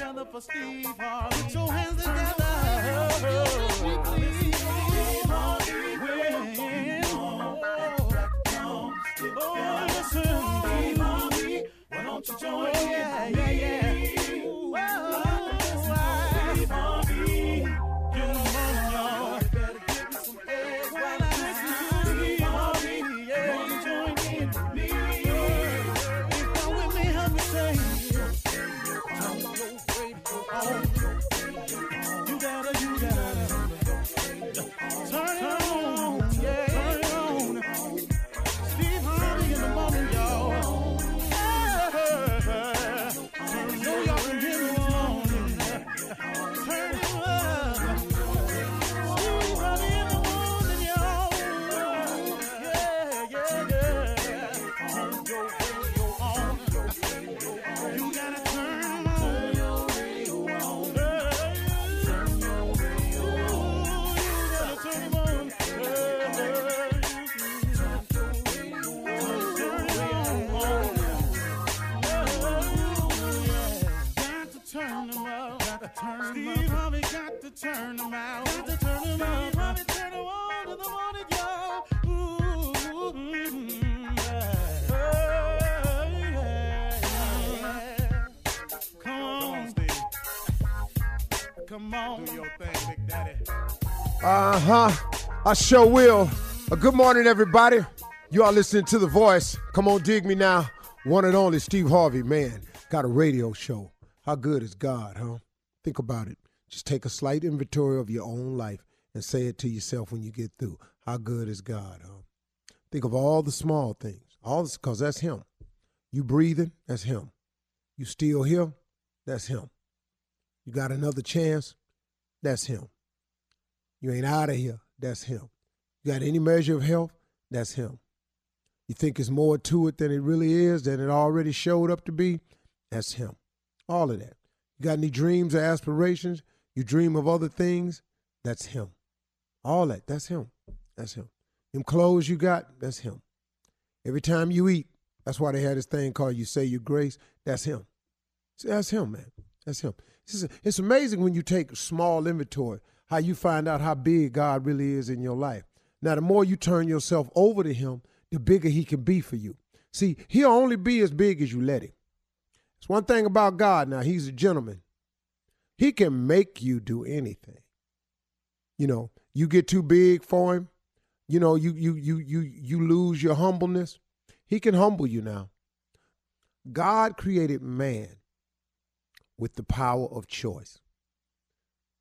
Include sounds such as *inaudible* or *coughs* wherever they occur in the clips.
Together for Steve Harvey. Put your hands together. Oh, listen, Steve Harvey. Why don't you join yeah, yeah, yeah. Turn them out. Got to turn them up. Steve Harvey turn them on the mm. Come on. Do your thing, Big Daddy. Uh huh. I sure will. Uh, good morning, everybody. You are listening to The Voice. Come on, dig me now. One and only Steve Harvey, man. Got a radio show. How good is God, huh? Think about it. Just take a slight inventory of your own life and say it to yourself when you get through. How good is God, huh? Think of all the small things. All this, because that's Him. You breathing, that's Him. You still here, that's Him. You got another chance, that's Him. You ain't out of here. That's him. You got any measure of health? That's him. You think it's more to it than it really is, than it already showed up to be? That's him. All of that. You got any dreams or aspirations? You dream of other things? That's him. All that. That's him. That's him. Them clothes you got? That's him. Every time you eat, that's why they had this thing called you say your grace. That's him. See, that's him, man. That's him. It's, it's amazing when you take small inventory, how you find out how big God really is in your life. Now, the more you turn yourself over to him, the bigger he can be for you. See, he'll only be as big as you let him. It's one thing about God now, he's a gentleman. He can make you do anything. You know, you get too big for him, you know, you you you you you lose your humbleness. He can humble you now. God created man with the power of choice.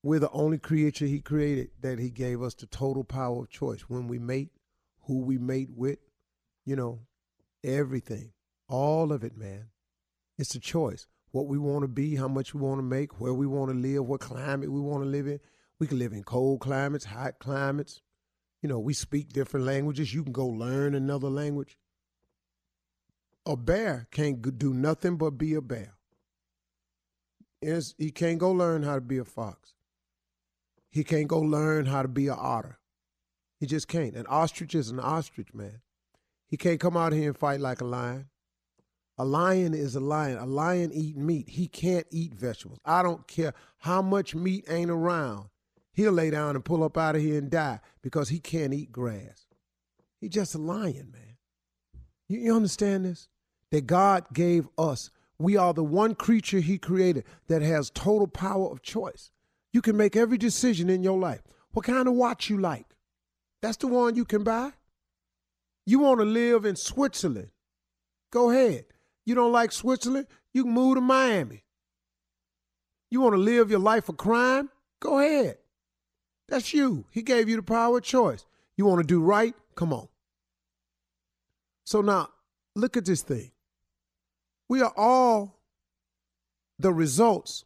We're the only creature he created that he gave us the total power of choice. When we mate, who we mate with, you know, everything. All of it, man. It's a choice. What we want to be, how much we want to make, where we want to live, what climate we want to live in. We can live in cold climates, hot climates. You know, we speak different languages. You can go learn another language. A bear can't do nothing but be a bear. He can't go learn how to be a fox. He can't go learn how to be an otter. He just can't. An ostrich is an ostrich, man. He can't come out here and fight like a lion. A lion is a lion. A lion eat meat. He can't eat vegetables. I don't care how much meat ain't around. He'll lay down and pull up out of here and die because he can't eat grass. He's just a lion, man. You, you understand this? That God gave us. We are the one creature He created that has total power of choice. You can make every decision in your life. What kind of watch you like? That's the one you can buy. You want to live in Switzerland? Go ahead. You don't like Switzerland? You can move to Miami. You want to live your life of crime? Go ahead. That's you. He gave you the power of choice. You want to do right? Come on. So now, look at this thing. We are all the results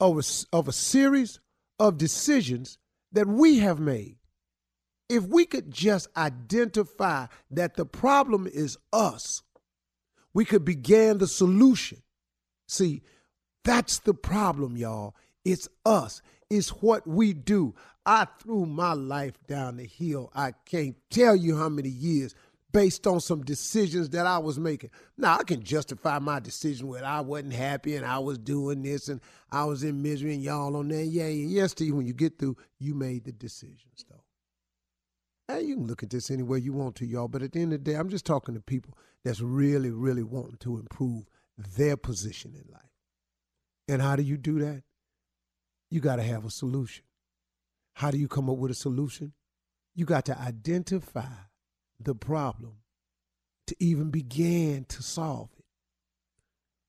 of a, of a series of decisions that we have made. If we could just identify that the problem is us, we could begin the solution. See, that's the problem, y'all. It's us. It's what we do. I threw my life down the hill. I can't tell you how many years based on some decisions that I was making. Now, I can justify my decision when I wasn't happy and I was doing this and I was in misery and y'all on there. Yeah, yeah, yes, Steve, when you get through, you made the decisions, though. Hey, you can look at this any way you want to, y'all, but at the end of the day, I'm just talking to people that's really, really wanting to improve their position in life. And how do you do that? You got to have a solution. How do you come up with a solution? You got to identify the problem to even begin to solve it.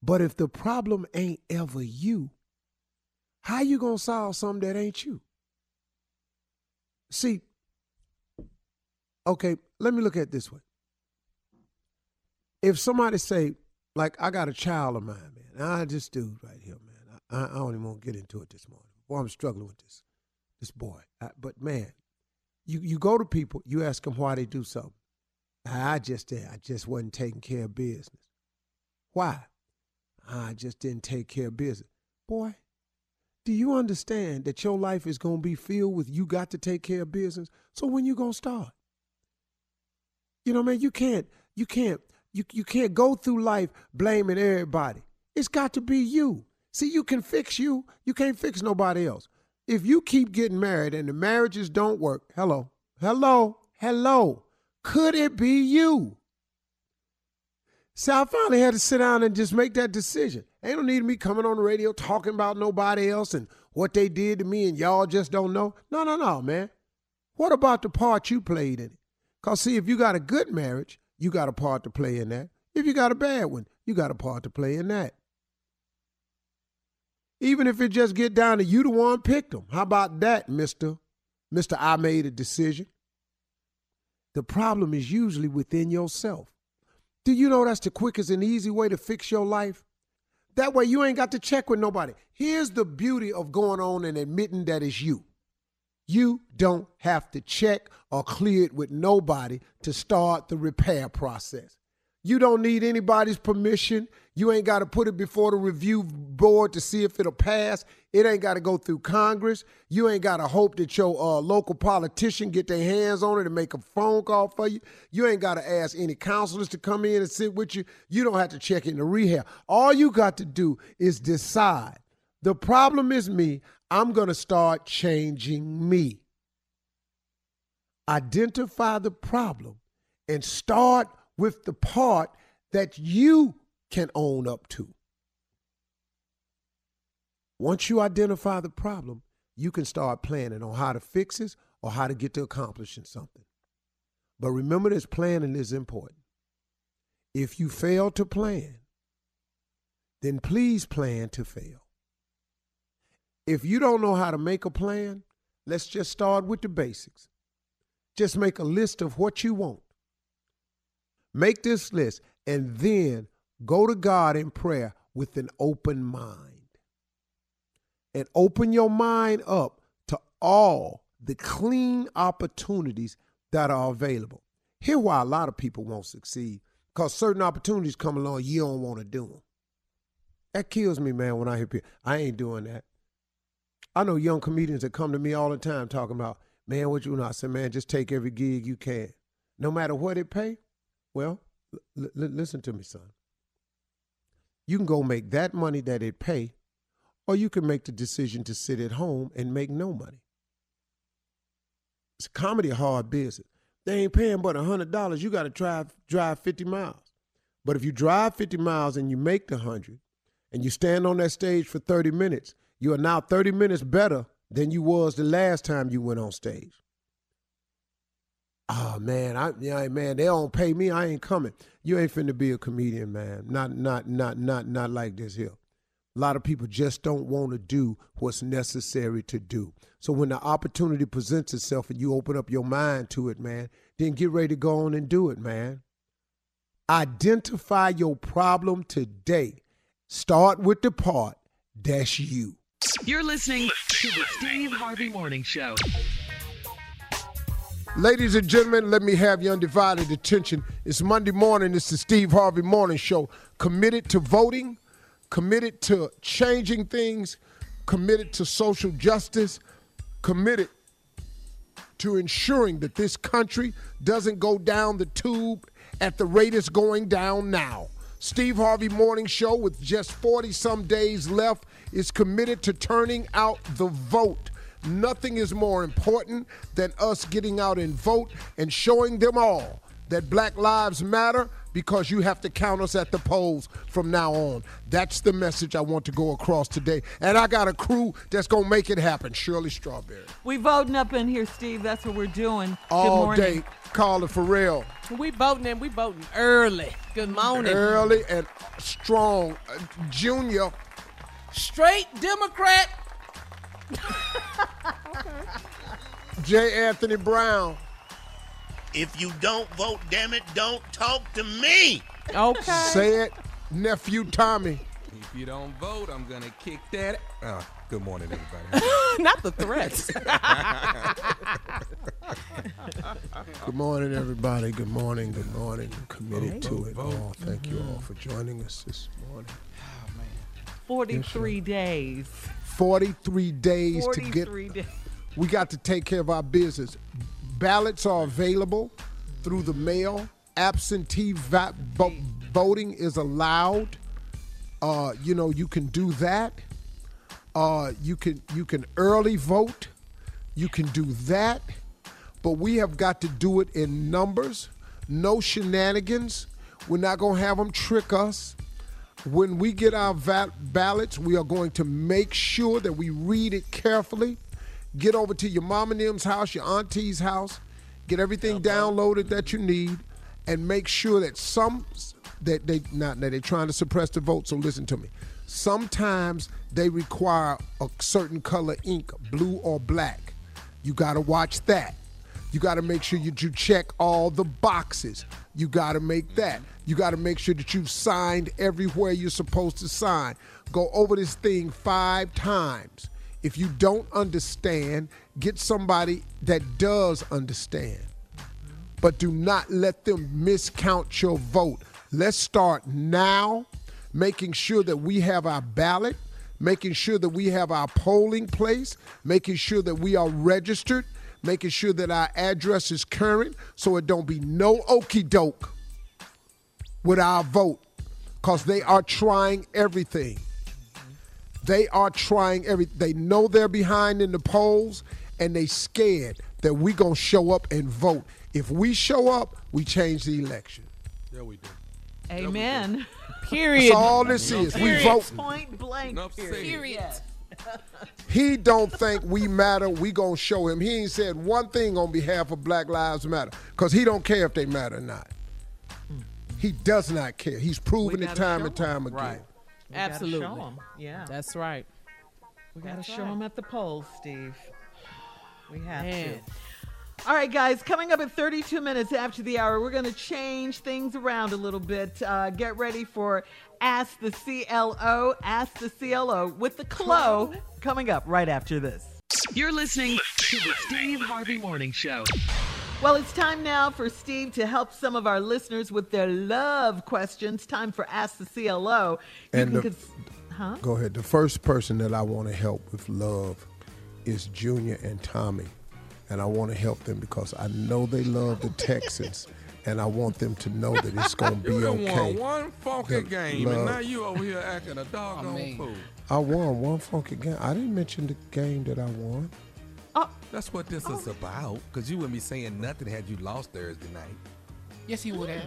But if the problem ain't ever you, how you going to solve something that ain't you? See, okay, let me look at this way. If somebody say, like, I got a child of mine, man, I just do right here, man. I, I don't even want to get into it this morning. Boy, I'm struggling with this, this boy. I, but man, you you go to people, you ask them why they do something. I just did. I just wasn't taking care of business. Why? I just didn't take care of business. Boy, do you understand that your life is going to be filled with you got to take care of business? So when you going to start? You know, man, you can't you can't you you can't go through life blaming everybody. It's got to be you. See, you can fix you. You can't fix nobody else. If you keep getting married and the marriages don't work, hello, hello, hello, could it be you? See, I finally had to sit down and just make that decision. Ain't no need of me coming on the radio talking about nobody else and what they did to me and y'all just don't know. No, no, no, man. What about the part you played in it? Because, see, if you got a good marriage, you got a part to play in that. If you got a bad one, you got a part to play in that. Even if it just get down to you the one picked them. How about that, Mister? Mister, I made a decision. The problem is usually within yourself. Do you know that's the quickest and easy way to fix your life? That way you ain't got to check with nobody. Here's the beauty of going on and admitting that it's you. You don't have to check or clear it with nobody to start the repair process. You don't need anybody's permission. You ain't got to put it before the review board to see if it'll pass. It ain't got to go through Congress. You ain't got to hope that your uh, local politician get their hands on it and make a phone call for you. You ain't got to ask any counselors to come in and sit with you. You don't have to check into rehab. All you got to do is decide. The problem is me. I'm going to start changing me. Identify the problem and start with the part that you can own up to. Once you identify the problem, you can start planning on how to fix it or how to get to accomplishing something. But remember this planning is important. If you fail to plan, then please plan to fail. If you don't know how to make a plan, let's just start with the basics. Just make a list of what you want. Make this list and then go to God in prayer with an open mind. And open your mind up to all the clean opportunities that are available. Here why a lot of people won't succeed because certain opportunities come along, you don't want to do them. That kills me, man, when I hear people, I ain't doing that. I know young comedians that come to me all the time talking about, man, what you know? I said, man, just take every gig you can. No matter what it pay, well, l- listen to me, son. You can go make that money that it pay, or you can make the decision to sit at home and make no money. It's comedy hard business. They ain't paying but hundred dollars. You got to drive drive fifty miles. But if you drive fifty miles and you make the hundred, and you stand on that stage for thirty minutes, you are now thirty minutes better than you was the last time you went on stage oh man, I yeah, man, they don't pay me, I ain't coming. You ain't finna be a comedian, man. Not not not not not like this here. A lot of people just don't want to do what's necessary to do. So when the opportunity presents itself and you open up your mind to it, man, then get ready to go on and do it, man. Identify your problem today. Start with the part that's you. You're listening to the Steve Harvey Morning Show. Ladies and gentlemen, let me have your undivided attention. It's Monday morning. It's the Steve Harvey Morning Show. Committed to voting, committed to changing things, committed to social justice, committed to ensuring that this country doesn't go down the tube at the rate it's going down now. Steve Harvey Morning Show, with just 40 some days left, is committed to turning out the vote. Nothing is more important than us getting out and vote and showing them all that Black Lives Matter because you have to count us at the polls from now on. That's the message I want to go across today. And I got a crew that's going to make it happen. Shirley Strawberry. We voting up in here, Steve. That's what we're doing. Good All morning. day, Carla Ferrell. We voting and we voting early. Good morning. Early and strong. Uh, Junior. Straight Democrat. J. Anthony Brown. If you don't vote, damn it, don't talk to me. Okay. Say it, nephew Tommy. If you don't vote, I'm gonna kick that. Oh, good morning, everybody. *laughs* Not the threats. *laughs* Good morning, everybody. Good morning. Good morning. Committed to it all. Thank you all mm-hmm. for joining us this morning. 43 days. 43 days to get. 43 days. We got to take care of our business. Ballots are available through the mail. Absentee va- vo- voting is allowed. Uh, you know, you can do that. Uh, you can you can early vote. You can do that. But we have got to do it in numbers. No shenanigans. We're not gonna have them trick us. When we get our va- ballots, we are going to make sure that we read it carefully. Get over to your mom and them's house, your auntie's house, get everything downloaded that you need, and make sure that some that they not that they're trying to suppress the vote. So listen to me. Sometimes they require a certain color ink, blue or black. You got to watch that. You got to make sure that you check all the boxes. You got to make mm-hmm. that. You got to make sure that you've signed everywhere you're supposed to sign. Go over this thing five times. If you don't understand, get somebody that does understand. But do not let them miscount your vote. Let's start now, making sure that we have our ballot, making sure that we have our polling place, making sure that we are registered, making sure that our address is current so it don't be no okey doke with our vote because they are trying everything. They are trying every. They know they're behind in the polls, and they scared that we gonna show up and vote. If we show up, we change the election. there we do. Amen. *laughs* Period. That's all this is. We vote. Point blank. Enough said. Period. *laughs* He don't think we matter. We gonna show him. He ain't said one thing on behalf of Black Lives Matter because he don't care if they matter or not. He does not care. He's proven it time and time again. Right. We gotta Absolutely. Yeah. That's right. we got to show right. them at the polls, Steve. We have Man. to. All right, guys, coming up at 32 minutes after the hour, we're going to change things around a little bit. Uh, get ready for Ask the CLO, Ask the CLO with the CLO coming up right after this. You're listening to the Steve Harvey Morning Show. Well, it's time now for Steve to help some of our listeners with their love questions. Time for Ask the CLO. You And can the- cons- huh? Go ahead. The first person that I want to help with love is Junior and Tommy. And I want to help them because I know they love the Texans. *laughs* and I want them to know that it's going to be *laughs* done okay. won one funky The game, love. and now you over here acting a doggone fool. I won one funky game. I didn't mention the game that I won. That's what this is oh. about. Cause you wouldn't be saying nothing had you lost Thursday night. Yes, he would have.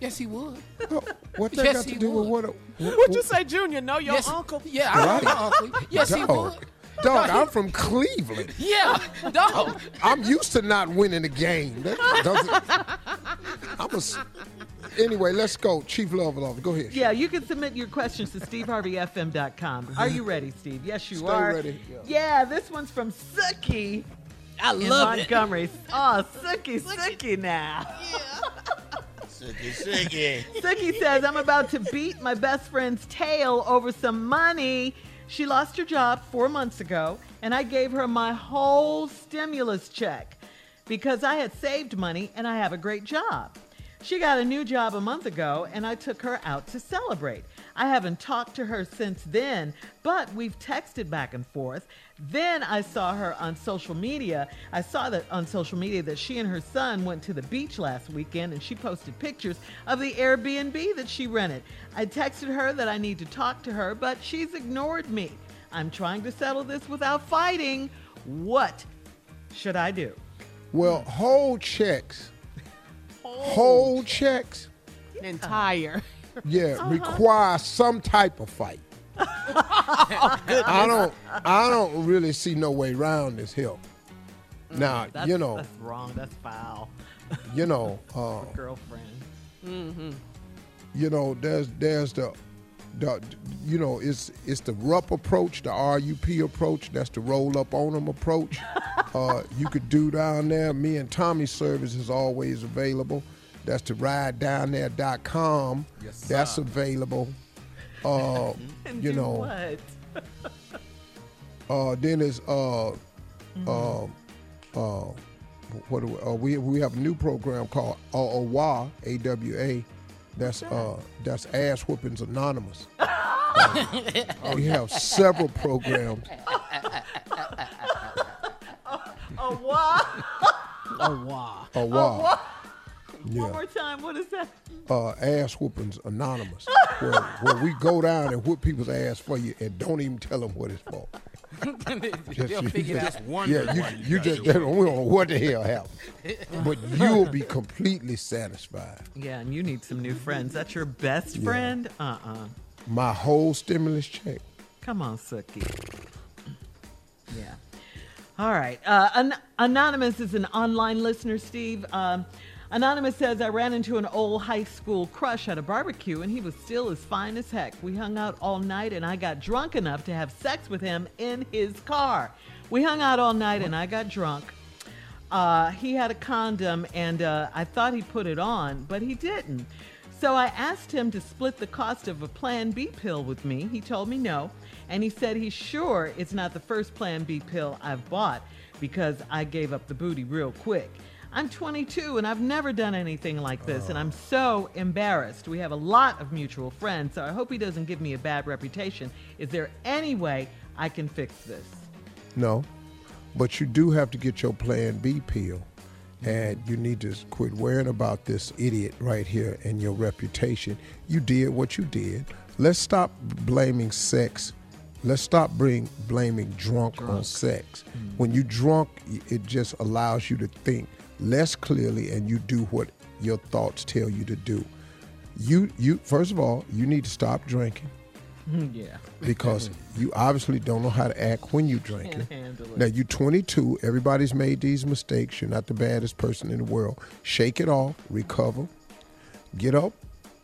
Yes, he would. Oh, What that Yes, got to he do with would. what? what What'd you say, Junior? No, your yes, uncle. Yeah, I know your uncle. Yes, he Dog, would. dog, I'm from Cleveland. Yeah, dog. I'm used to not winning a game. That. I'm a. s- Anyway, let's go. Chief Love Love, go ahead. Yeah, you can submit your questions to steveharveyfm.com. Are you *laughs* ready, Steve? Yes, you Stay are. ready. Yeah. this one's from Suki I in love it. Montgomery. Oh, Suki, Suki now. Sicky, sicky. Suki says, I'm about to beat my best friend's tail over some money. She lost her job four months ago, and I gave her my whole stimulus check because I had saved money and I have a great job. She got a new job a month ago, and I took her out to celebrate. I haven't talked to her since then, but we've texted back and forth. Then I saw her on social media. I saw that on social media that she and her son went to the beach last weekend and she posted pictures of the Airbnb that she rented. I texted her that I need to talk to her, but she's ignored me. I'm trying to settle this without fighting. What should I do? Well, whole checks, *laughs* whole checks, Entire. Yeah, require some type of fight. I don't, I don't really see no way around this hill. Now, That's, you know, that's wrong. That's foul. you know, *laughs* uh, Girlfriend. you know, there's there's the, the you know, it's it's the RUP approach, the RUP approach. That's the roll up on them approach. *laughs* uh, you could do down there. Me and Tommy's service is always available. That's the ridedownthere.com. Yes, That's available. Uh, *laughs* And you know, what? *laughs* uh, then it's uh, uh, uh, what do we, uh, we we have a new program called AWA AWA. That's uh that's Ass Whoopings Anonymous. Uh, *laughs* we have several programs. AWA. AWA. Oh wow. AWA. One more time. What is that? uh, ass whoopings anonymous, *laughs* where, where we go down and whoop people's ass for you and don't even tell them what it's for. *laughs* Just- They'll you figure just- out. wonder Yeah, you, what you just they don't, we don't know what the hell happened, *laughs* but you'll be completely satisfied. Yeah, and you need some new friends. That's your best friend? Uh uh My whole stimulus check. Come on, Sookie. *clears throat* Yeah. All right. Uh, An- Anonymous is an online listener, Steve. Um, Anonymous says, I ran into an old high school crush at a barbecue, and he was still as fine as heck. We hung out all night, and I got drunk enough to have sex with him in his car. We hung out all night, and I got drunk. Uh, he had a condom, and uh, I thought he put it on, but he didn't. So I asked him to split the cost of a Plan B pill with me. He told me no, and he said he's sure it's not the first Plan B pill I've bought because I gave up the booty real quick. I'm 22 and I've never done anything like this, and oh. I'm so embarrassed. We have a lot of mutual friends, so I hope he doesn't give me a bad reputation. Is there any way I can fix this? No, but you do have to get your Plan B pill, and you need to quit worrying about this idiot right here and your reputation. You did what you did. Let's stop blaming sex. Let's stop bring, blaming drunk, on sex. Mm. When you're drunk, it just allows you to think less clearly, and you do what your thoughts tell you to do. You, you first of all, you need to stop drinking *laughs* yeah. because *laughs* you obviously don't know how to act when you're drinking. Can't handle it. Now you're 22. Everybody's made these mistakes. You're not the baddest person in the world. Shake it off. Recover. Get up.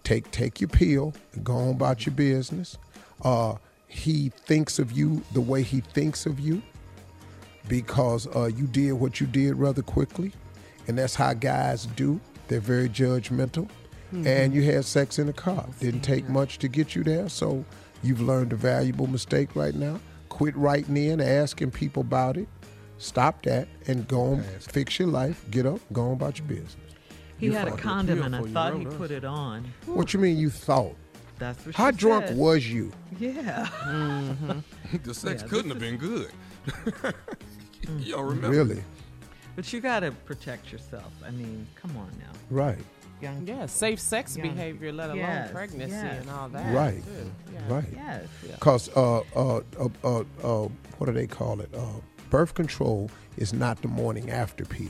Take take your pill and go on about your business. Uh, he thinks of you the way he thinks of you because uh, you did what you did rather quickly, and that's how guys do. They're very judgmental. Hmm. And you had sex in the car. Didn't take much to get you there, so you've learned a valuable mistake right now. Quit writing in, asking people about it. Stop that and go on, fix your life. Get up, go on about your business. He You had a fucking condom, and I thought he us. put it on. What you mean you thought? That's what How she drunk said. was you? *laughs* Yeah. Mm-hmm. *laughs* the sex Yeah, couldn't this have been good. *laughs* Mm. you don't remember? Really? But you got to protect yourself. I mean, come on now. Right. Young. Yeah, safe sex Yeah. behavior, let alone Yes, pregnancy yes. and all that. Right. Yeah. Right. Yes. Because uh, uh, uh, uh, uh, what do they call it? Uh, birth control is not the morning after pill.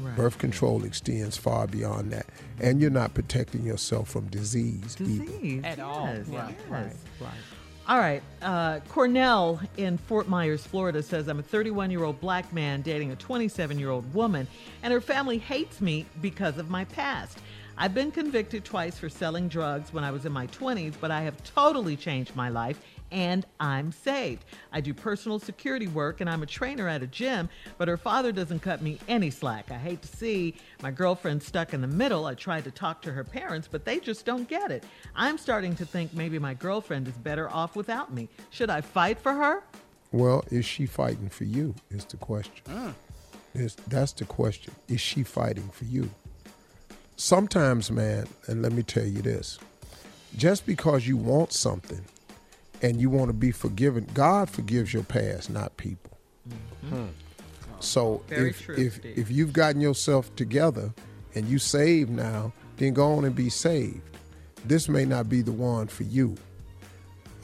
Right. Birth control extends far beyond that, and you're not protecting yourself from disease, either. Disease. At all. Yes, Right, yes. right, right. All right. Uh, Cornell in Fort Myers, Florida says, I'm a 31 year old black man dating a 27 year old woman, and her family hates me because of my past. I've been convicted twice for selling drugs when I was in my 20s, but I have totally changed my life and I'm saved. I do personal security work and I'm a trainer at a gym, but her father doesn't cut me any slack. I hate to see my girlfriend stuck in the middle. I tried to talk to her parents, but they just don't get it. I'm starting to think maybe my girlfriend is better off without me. Should I fight for her? Well, is she fighting for you? Is the question. Hmm. Is that's the question. Is she fighting for you? Sometimes, man, and let me tell you this: just because you want something and you want to be forgiven, God forgives your past, not people. So Very if true, if Steve. if you've gotten yourself together and you saved now, then go on and be saved. This may not be the one for you.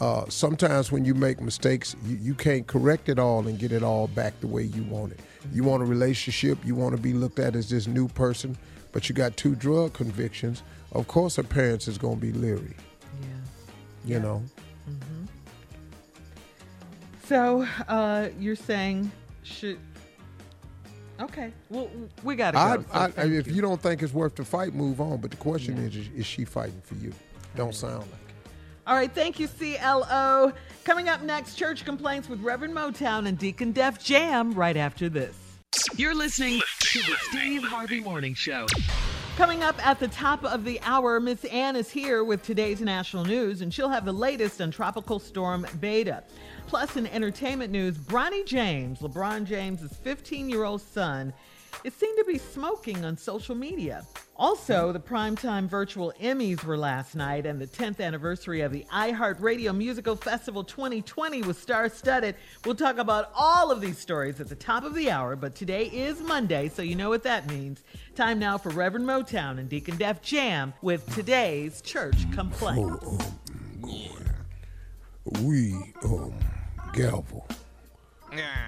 Uh, sometimes when you make mistakes, you, you can't correct it all and get it all back the way you want it. You want a relationship, you want to be looked at as this new person, but you got two drug convictions. Of course, her parents is going to be leery. Yeah. You know, So uh, you're saying should? Okay. Well, we gotta I, so I, thank if you. don't think it's worth the fight, move on. But the question Yeah. is, is, is she fighting for you? Don't sound like it. All right, thank you, CLO. Coming up next, church complaints with Reverend Motown and Deacon Def Jam right after this. You're listening to the Steve Harvey Morning Show. Coming up at the top of the hour, Miss Ann is here with today's national news, and she'll have the latest on Tropical Storm Beta. Plus, in entertainment news, Bronny James, LeBron James' 15 year old son, is seen to be smoking on social media. Also, the primetime virtual Emmys were last night, and the 10th anniversary of the iHeartRadio Musical Festival 2020 was star studded. We'll talk about all of these stories at the top of the hour, but today is Monday, so you know what that means. Time now for Reverend Motown and Deacon Def Jam with today's church complaints. We um gavel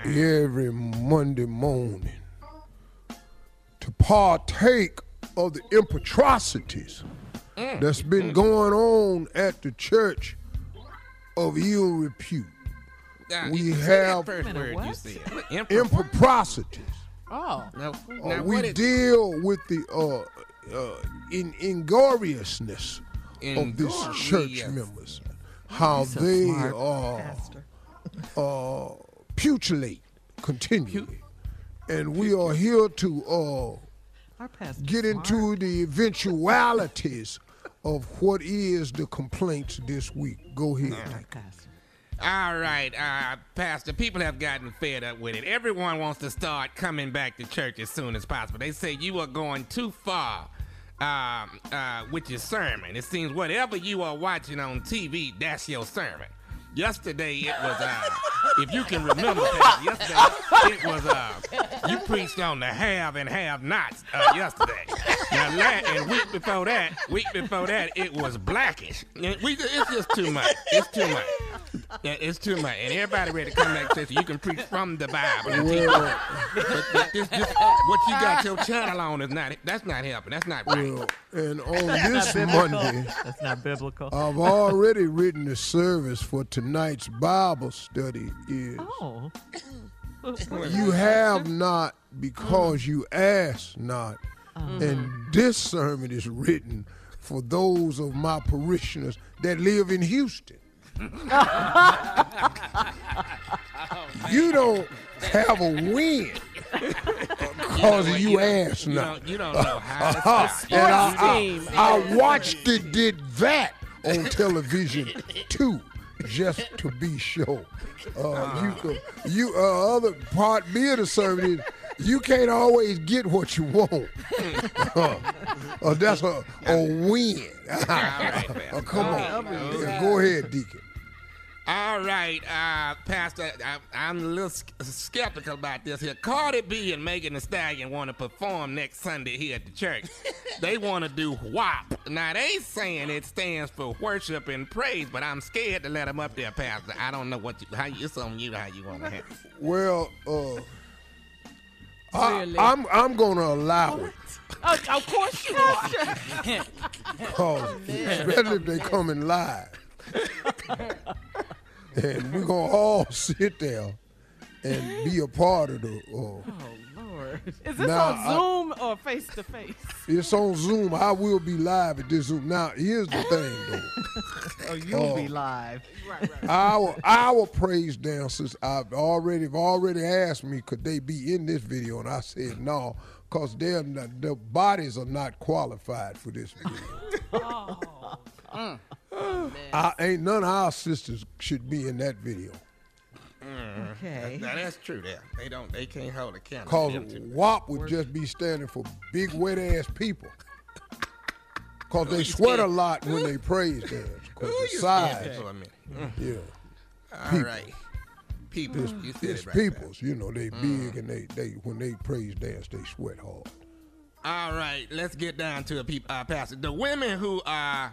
every Monday morning to partake of the impetuosities that's been going on at the church of ill repute. Now, We have- first Minute, you what? said. Improprieties. Oh. Now, Uh, we deal with the uh, uh, in ingloriousness of this church members, how they are Pastor. Uh, putulate continually, and we are here to uh, get into the eventualities of what is the complaints this week. Go ahead. Nick. Pastor. All right, uh, Pastor, people have gotten fed up with it. Everyone wants to start coming back to church as soon as possible. They say you are going too far um, uh, with your sermon. It seems whatever you are watching on TV, that's your sermon. Yesterday it was, uh, if you can remember, Pastor, yesterday it was, uh, you preached on the have and have nots uh, yesterday. Now, la- and week before that, week before that, it was blackish. And we, it's just too much. It's too much. Yeah, it's too much, and everybody ready to come back and say you can preach from the Bible. And teach. Well, But, but this, this, what you got your channel on is not. That's not helping. That's not right. well, and on this Monday, That's not biblical. I've already written the service for tonight's Bible study. Is oh. *coughs* you have not because you ask not, and this sermon is written for those of my parishioners that live in Houston. *laughs* you don't have a win because what, you, you don't- you not. don't- you don't know how to Uh-huh. stop. And I, Sports team. I, I watched it, did that on television too, just to be sure. Uh, you could, you uh, other part B of the sermon is you can't always get what you want. *laughs* uh, uh, that's a, a win. *laughs* Uh, come on, go ahead, Deacon. All right, uh, Pastor, I, I'm a little sk- skeptical about this here. Cardi B and Megan Thee Stallion want to perform next Sunday here at the church. *laughs* they want to do WAP. Now, they saying it stands for worship and praise, but I'm scared to let them up there, Pastor. I don't know what you, how you, it's on you how you want to have it. *laughs* Well, uh, I, Really? I'm I'm gonna allow it. Oh, of course you are. *laughs* Cause especially if they coming live. And we're gonna all sit there and be a part of the uh, Lord. Is this Now, on I- Zoom or face to face? It's on Zoom. I will be live at this Zoom. Now, here's the thing, though. *laughs* Oh, you'll Oh. be live. right? our our praise dancers, I've already have already asked me could they be in this video, and I said no, cause they're not, their bodies are not qualified for this video. *laughs* I ain't none of our sisters should be in that video. Okay. Now that's true. There, they don't. They can't hold a candle. Cause Them two. WAP would just be standing for big wet ass people. Cause they you sweat a lot when they praise dance. Cause Ooh, the you size, scared for a minute. yeah. All People. right. People, you said It's it right. there. peoples, you know, they big and they they when they praise dance they sweat hard. All right, let's get down to a peop uh, pastor. The women who uh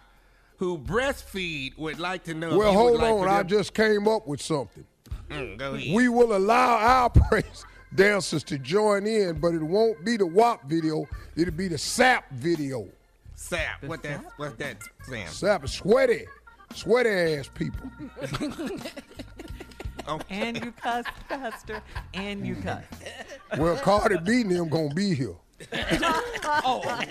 who breastfeed would like to know. Well, hold like on, for I just came up with something. Mm, go ahead. We will allow our *laughs* praise dancers to join in, but it won't be the WAP video. It'll be the SAP video. Sap. What that? What that, Sam? SAP is sweaty, sweaty ass people. *laughs* And you cussed, Pastor. And you cussed. Well, Cardi B and them gonna be here. Oh, *laughs*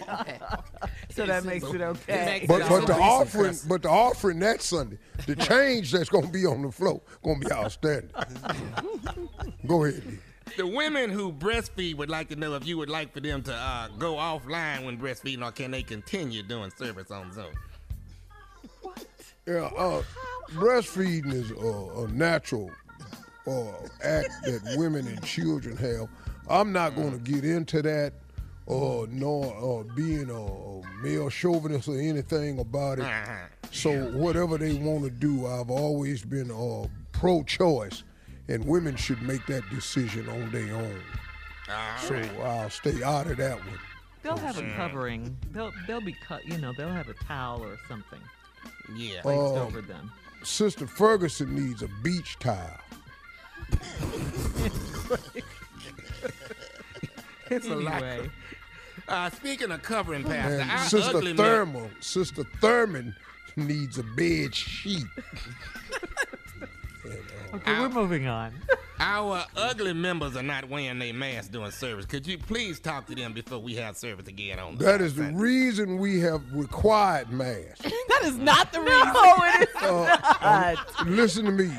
so that makes it okay. But but the offering, but the offering that Sunday, the change that's gonna be on the floor, gonna be outstanding. *laughs* Go ahead. D. The women who breastfeed would like to know if you would like for them to uh, go offline when breastfeeding, or can they continue doing service on Zoom? What? Yeah, uh, breastfeeding is a, a natural uh, act that women and children have. I'm not going to get into that, uh, nor uh, being a, a male chauvinist or anything about it. So whatever they want to do, I've always been uh, pro-choice, and women should make that decision on their own. So I'll stay out of that one. They'll have a covering. They'll they'll be cut. You know, they'll have a towel or something Yeah. placed Oh. over them. Sister Ferguson needs a beach towel. *laughs* It's a lot. Anyway, Uh, speaking of covering, Pastor, And our Sister ugly men- Thurman, Sister Thurman needs a bed sheet. *laughs* okay, we're moving on. Our ugly members are not wearing their masks during service. Could you please talk to them before we have service again on That is the Sunday? reason we have required masks. *laughs* That is not the reason. No, *laughs* it is not. Listen to me.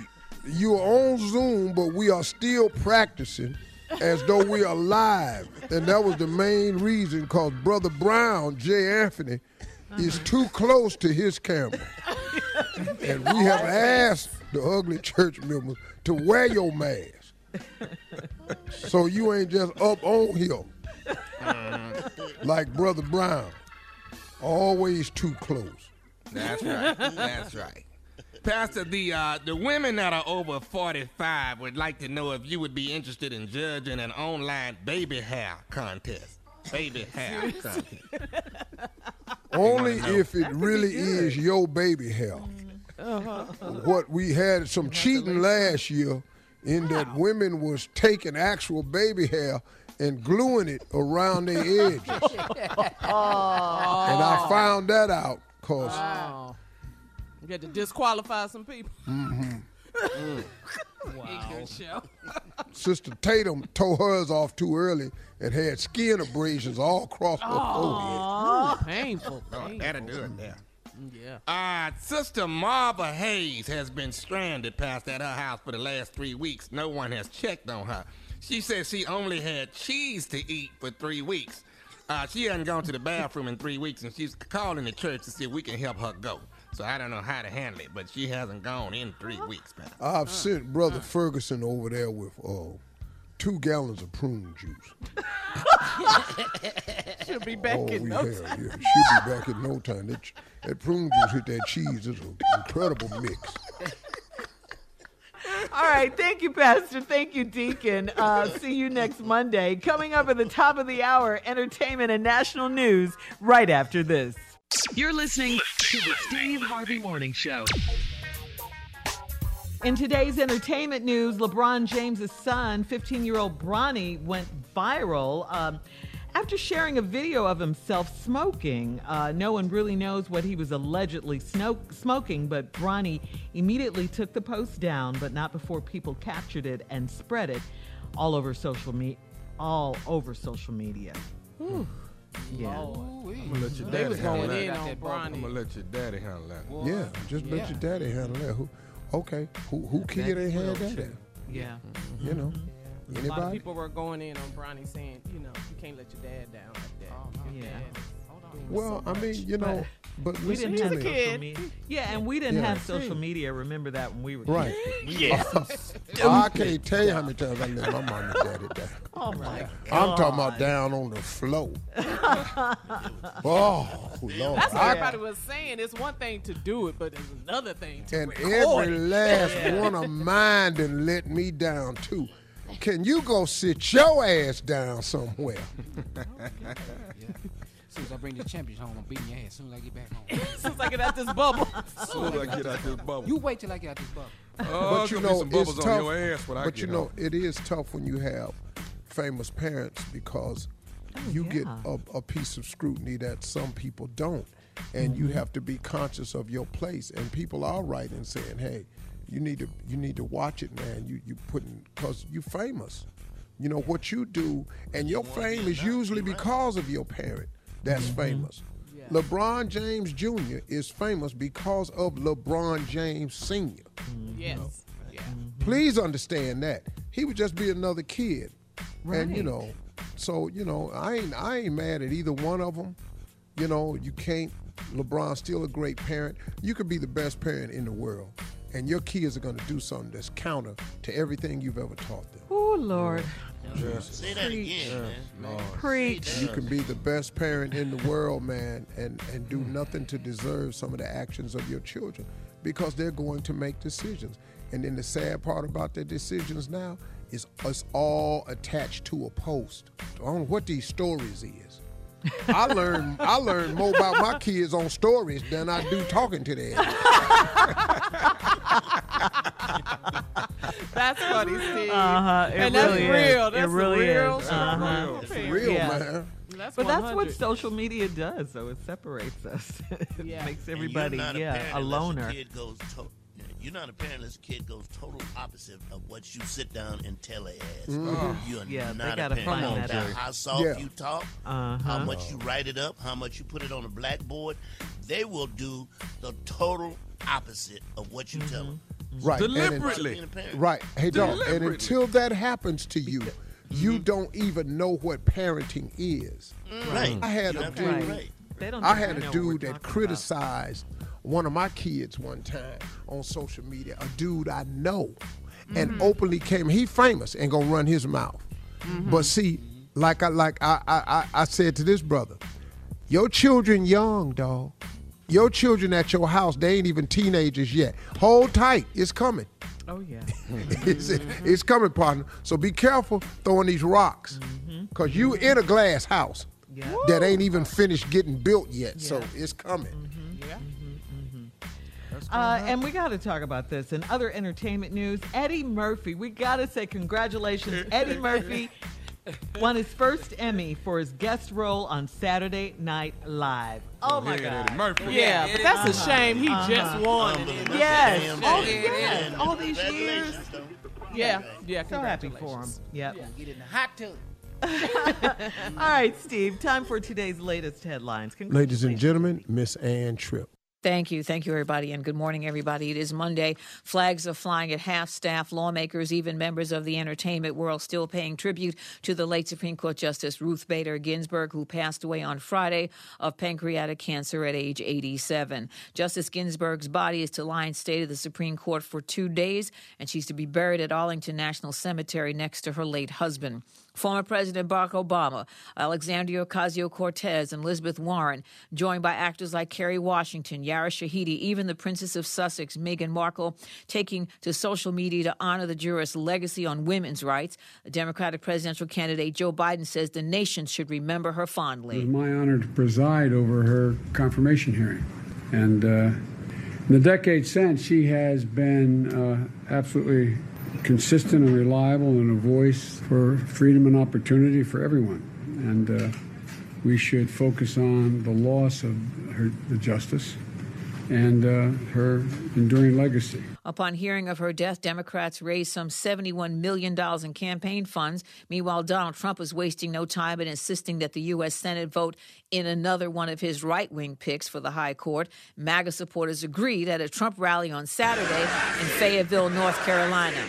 You are on Zoom, but we are still practicing as though we are alive. And that was the main reason because Brother Brown, J. Anthony, is too close to his camera. *laughs* And we have asked the ugly church members to wear your mask. So you ain't just up on here uh-huh. like Brother Brown. Always too close. That's right. That's right. Pastor, the uh, the women that are over 45 would like to know if you would be interested in judging an online baby hair contest. Baby *laughs* hair contest. *laughs* Only if it really is your baby hair. What we had some cheating last year in that women was taking actual baby hair and gluing it around their *laughs* edges. And I found that out because Oh. You had to disqualify some people. *laughs* Ignorant show. Sister Tatum tore hers off too early and had skin abrasions all across her forehead. Ooh, painful. Oh, painful. that'll do it there. Yeah. Uh, Sister Marva Hayes has been stranded past at her house for the last three weeks. No one has checked on her. She says she only had cheese to eat for three weeks. Uh, she hasn't gone to the bathroom in three weeks, and she's calling the church to see if we can help her go. So I don't know how to handle it, but she hasn't gone in three weeks, Pastor. I've sent Brother Ferguson over there with uh, two gallons of prune juice. *laughs* *laughs* She should be back Oh, in we no have. time. Yeah, she'll be back in no time. That, that prune juice hit that cheese. It's an incredible mix. *laughs* All right. Thank you, Pastor. Thank you, Deacon. Uh, see you next Monday. Coming up at the top of the hour, entertainment and national news right after this. You're listening to the Steve Harvey Morning Show. In today's entertainment news, LeBron James' son, 15 year old Bronny, went viral um, after sharing a video of himself smoking. Uh, no one really knows what he was allegedly sno- smoking, but Bronny immediately took the post down, but not before people captured it and spread it all over social media. all over social media. Yeah. Oh, I'm gonna let your They daddy was handle going that. in on that. I'm gonna let your daddy handle that. Yeah, just let your daddy handle that. Who, okay, who who kid ain't had that at? Yeah. You know, mm-hmm. anybody. A lot of people were going in on Bronny saying, you know, you can't let your dad down like that. Oh, your Yeah. dad is- Well, I mean, you know, but We didn't have me. social media. Yeah, and we didn't Yeah. have social media. Remember that when we were Right. kids. *laughs* Oh, I can't tell you how many times I let my mom and daddy down. Oh my I'm talking about down on the floor. *laughs* oh, Lord. That's what I- everybody was saying. It's one thing to do it, but it's another thing to and record every it. last one of mine done let me down too. Can you go sit your ass down somewhere? *laughs* As soon as I bring the championship home, I'm beating your ass. As soon as I get back home. *laughs* as soon as I get out this bubble. As soon as I get out this bubble. You wait till I get out this bubble. oh, but you know, some it's tough. on your ass when I but get you know, home. it is tough when you have famous parents because oh, you get a, a piece of scrutiny that some people don't, and you mm-hmm. have to be conscious of your place. And people are right in saying, "Hey, you need to you need to watch it, man. You you putting because you famous. You know what you do, and your fame is usually because of your parent. That's mm-hmm. famous." LeBron James Jr. is famous because of LeBron James Sr. Mm-hmm. yes. Yeah. Mm-hmm. Please understand that he would just be another kid, and you know, so you know, I ain't I ain't mad at either one of them. You know, you can't. LeBron's still a great parent. You could be the best parent in the world, and your kids are going to do something that's counter to everything you've ever taught them. Oh Lord. Say that again, man. Preach. You can be the best parent in the world, man, and, and do nothing to deserve some of the actions of your children because they're going to make decisions. And then the sad part about their decisions now is us all attached to a post. I don't know what these stories is. I learn I learn more about my kids on stories than I do talking to them. *laughs* That's funny, Steve. Uh-huh, it and that's really is. real. It That's really real. is. Uh-huh. real For real, Yeah. man. That's But that's what social media does, though. It separates us. *laughs* it Yeah. makes everybody, yeah, parent a unless loner. kid goes to- you're not a parent unless a kid goes total opposite of what you sit down and tell a ass. Mm-hmm. You're Yeah, not a parent. find No that how soft Yeah. you talk, Uh-huh. how much you write it up, how much you put it on a blackboard, they will do the total opposite of what you tell them. Right. Deliberately. Being. Right. Hey, dog. And until that happens to you, you Mm-hmm. don't even know what parenting is. Right. I had You a dude. be right. They don't I had a dude that criticized. about. One of my kids one time on social media. A dude I know, and Mm-hmm. openly came. He famous and gonna run his mouth. Mm-hmm. But see, like I like I, I I said to this brother, your children young, dog. Your children at your house, they ain't even teenagers yet. Hold tight, it's coming. Oh, yeah. *laughs* it's, it's coming, partner. So be careful throwing these rocks, cause you in a glass house Mm-hmm. Yeah. that ain't even finished getting built yet. So Yeah. Mm-hmm. it's coming. Yeah. Uh, and we got to talk about this. and other entertainment news, Eddie Murphy. We got to say congratulations. Eddie Murphy *laughs* won his first Emmy for his guest role on Saturday Night Live. Oh, my God. Eddie Murphy. Yeah, but that's a shame. He just won. And Unbelievable. it. Yes. Damn Oh, shame. yes. All these years. Yeah, yeah. So happy for him. congratulations. Yep. Get in the hot tub. *laughs* All right, Steve. Time for today's latest headlines. Ladies and gentlemen, Miss Ann Tripp. Thank you. Thank you, everybody. And good morning, everybody. It is Monday. Flags are flying at half staff. Lawmakers, even members of the entertainment world, still paying tribute to the late Supreme Court Justice Ruth Bader Ginsburg, who passed away on Friday of pancreatic cancer at age 87. Justice Ginsburg's body is to lie in state of the Supreme Court for two days, and she's to be buried at Arlington National Cemetery next to her late husband. Former President Barack Obama, Alexandria Ocasio Cortez, and Elizabeth Warren, joined by actors like Kerry Washington, Yara Shahidi, even the Princess of Sussex, Meghan Markle, taking to social media to honor the jurist's legacy on women's rights. Democratic presidential candidate Joe Biden says the nation should remember her fondly. It was my honor to preside over her confirmation hearing. And uh, in the decades since, she has been uh, absolutely consistent and reliable and a voice for freedom and opportunity for everyone. And uh, we should focus on the loss of her, the justice and uh, her enduring legacy. Upon hearing of her death, Democrats raised some $71 million in campaign funds. Meanwhile, Donald Trump was wasting no time in insisting that the U.S. Senate vote in another one of his right wing picks for the High Court. MAGA supporters agreed at a Trump rally on Saturday in Fayetteville, North Carolina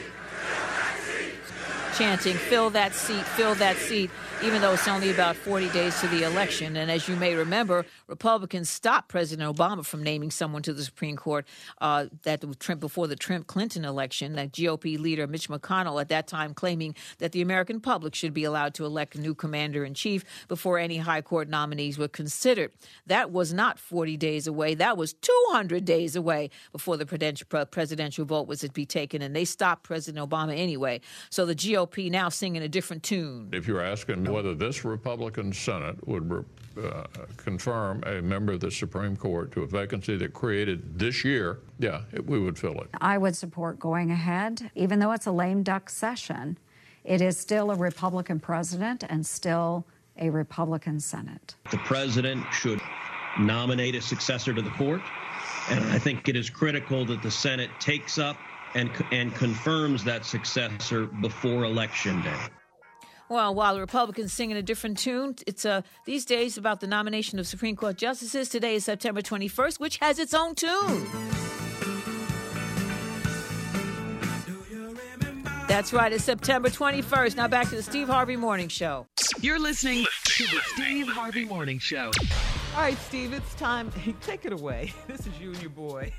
chanting, fill that seat, fill that seat, even though it's only about 40 days to the election. And as you may remember, Republicans stopped President Obama from naming someone to the Supreme Court uh, that before the Trump Clinton election. That GOP leader Mitch McConnell at that time claiming that the American public should be allowed to elect a new commander in chief before any high court nominees were considered. That was not 40 days away. That was 200 days away before the presidential vote was to be taken, and they stopped President Obama anyway. So the GOP now singing a different tune. If you're asking whether this Republican Senate would uh, confirm a member of the Supreme Court to a vacancy that created this year, yeah, it, we would fill it. I would support going ahead, even though it's a lame duck session. It is still a Republican president and still a Republican Senate. The president should nominate a successor to the court, and I think it is critical that the Senate takes up and, and confirms that successor before Election Day. Well, while the Republicans sing in a different tune, it's uh, these days about the nomination of Supreme Court justices. Today is September 21st, which has its own tune. That's right, it's September 21st. Now back to the Steve Harvey Morning Show. You're listening to the Steve Harvey Morning Show. All right, Steve, it's time. *laughs* Take it away. *laughs* This is you and your boy.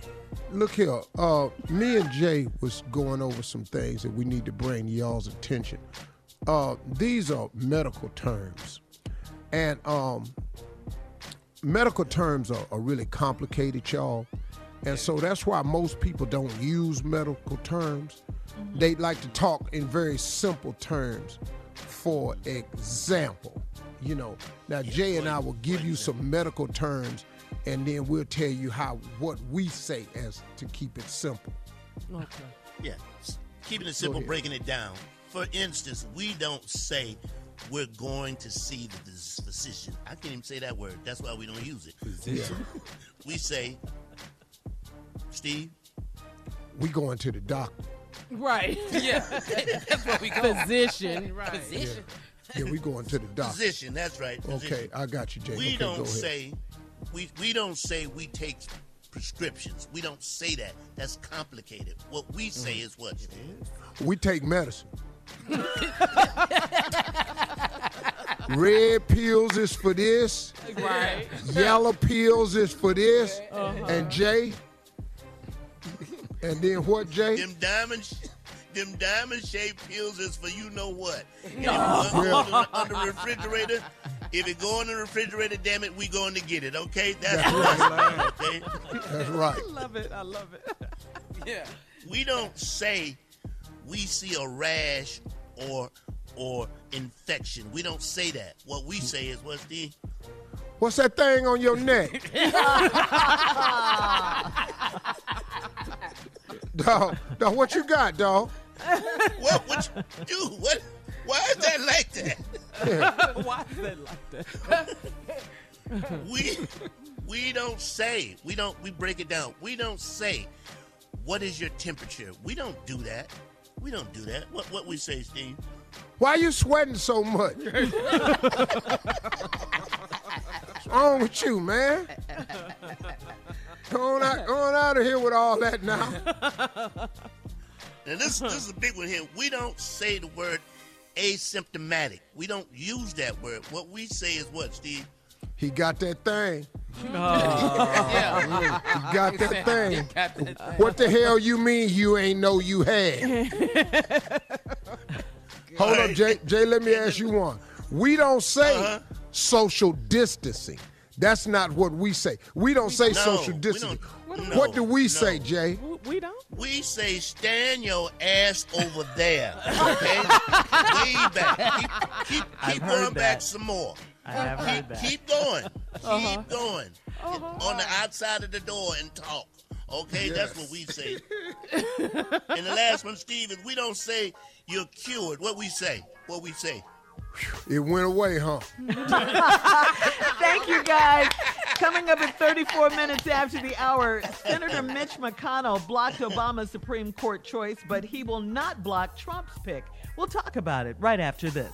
Look here, uh, me and Jay was going over some things that we need to bring y'all's attention uh, these are medical terms, and um, medical terms are, are really complicated, y'all. And so that's why most people don't use medical terms. Mm-hmm. They like to talk in very simple terms. For example, you know, now Jay and I will give you some medical terms and then we'll tell you how what we say as to keep it simple. Okay. Yeah. Keeping it simple, breaking it down for instance, we don't say we're going to see the physician. I can't even say that word. That's why we don't use it. Physician. *laughs* we say, Steve, we going to the doctor. Right. *laughs* Yeah. That's what we go. Physician. Right. Physician. Yeah. yeah, we going to the doctor. Physician. That's right. Physician. Okay, I got you, Jay. We okay, don't say we we don't say we take prescriptions. We don't say that. That's complicated. What we say mm. is what? It is. We take medicine. *laughs* Red pills is for this. Right. Yellow pills is for this. Uh-huh. And Jay. And then what, Jay? Them diamond, them diamond shaped pills is for you know what. No. Under, *laughs* under, the refrigerator. If it go in the refrigerator, damn it, we going to get it. Okay, that's, that's right. Okay, that's right. I love it. I love it. yeah. We don't say we see a rash or or infection. We don't say that. What we say is what's the What's that thing on your neck? *laughs* dog, dog, what you got, dog? what what you do? What why is that like that? Yeah. *laughs* why is that like that? *laughs* we we don't say. We don't we break it down. We don't say what is your temperature? We don't do that. We don't do that. What what we say, Steve? Why are you sweating so much? *laughs* What's wrong with you, man? Going out, going out of here with all that now. Now this, this is a big one here. We don't say the word asymptomatic. We don't use that word. What we say is what, Steve? He got that thing. Yeah. You *laughs* got that thing. Got that what the hell you mean you ain't know you had? *laughs* Hold up, Jay. Jay, let me ask you one. We don't say uh-huh. social distancing. That's not what we say. We don't say no, social distancing. No, what do we no. say, Jay? We don't. We say stand your ass over there. Okay? *laughs* Way back. Keep, keep, keep going that. back some more. I have keep, heard that. Keep going. *laughs* Uh-huh. Keep going. Uh-huh. On the outside of the door and talk. Okay, yes. that's what we say. *laughs* and the last one, Steve, is we don't say you're cured. What we say? What we say? It went away, huh? *laughs* Thank you, guys. Coming up at 34 minutes after the hour, Senator Mitch McConnell blocked Obama's Supreme Court choice, but he will not block Trump's pick. We'll talk about it right after this.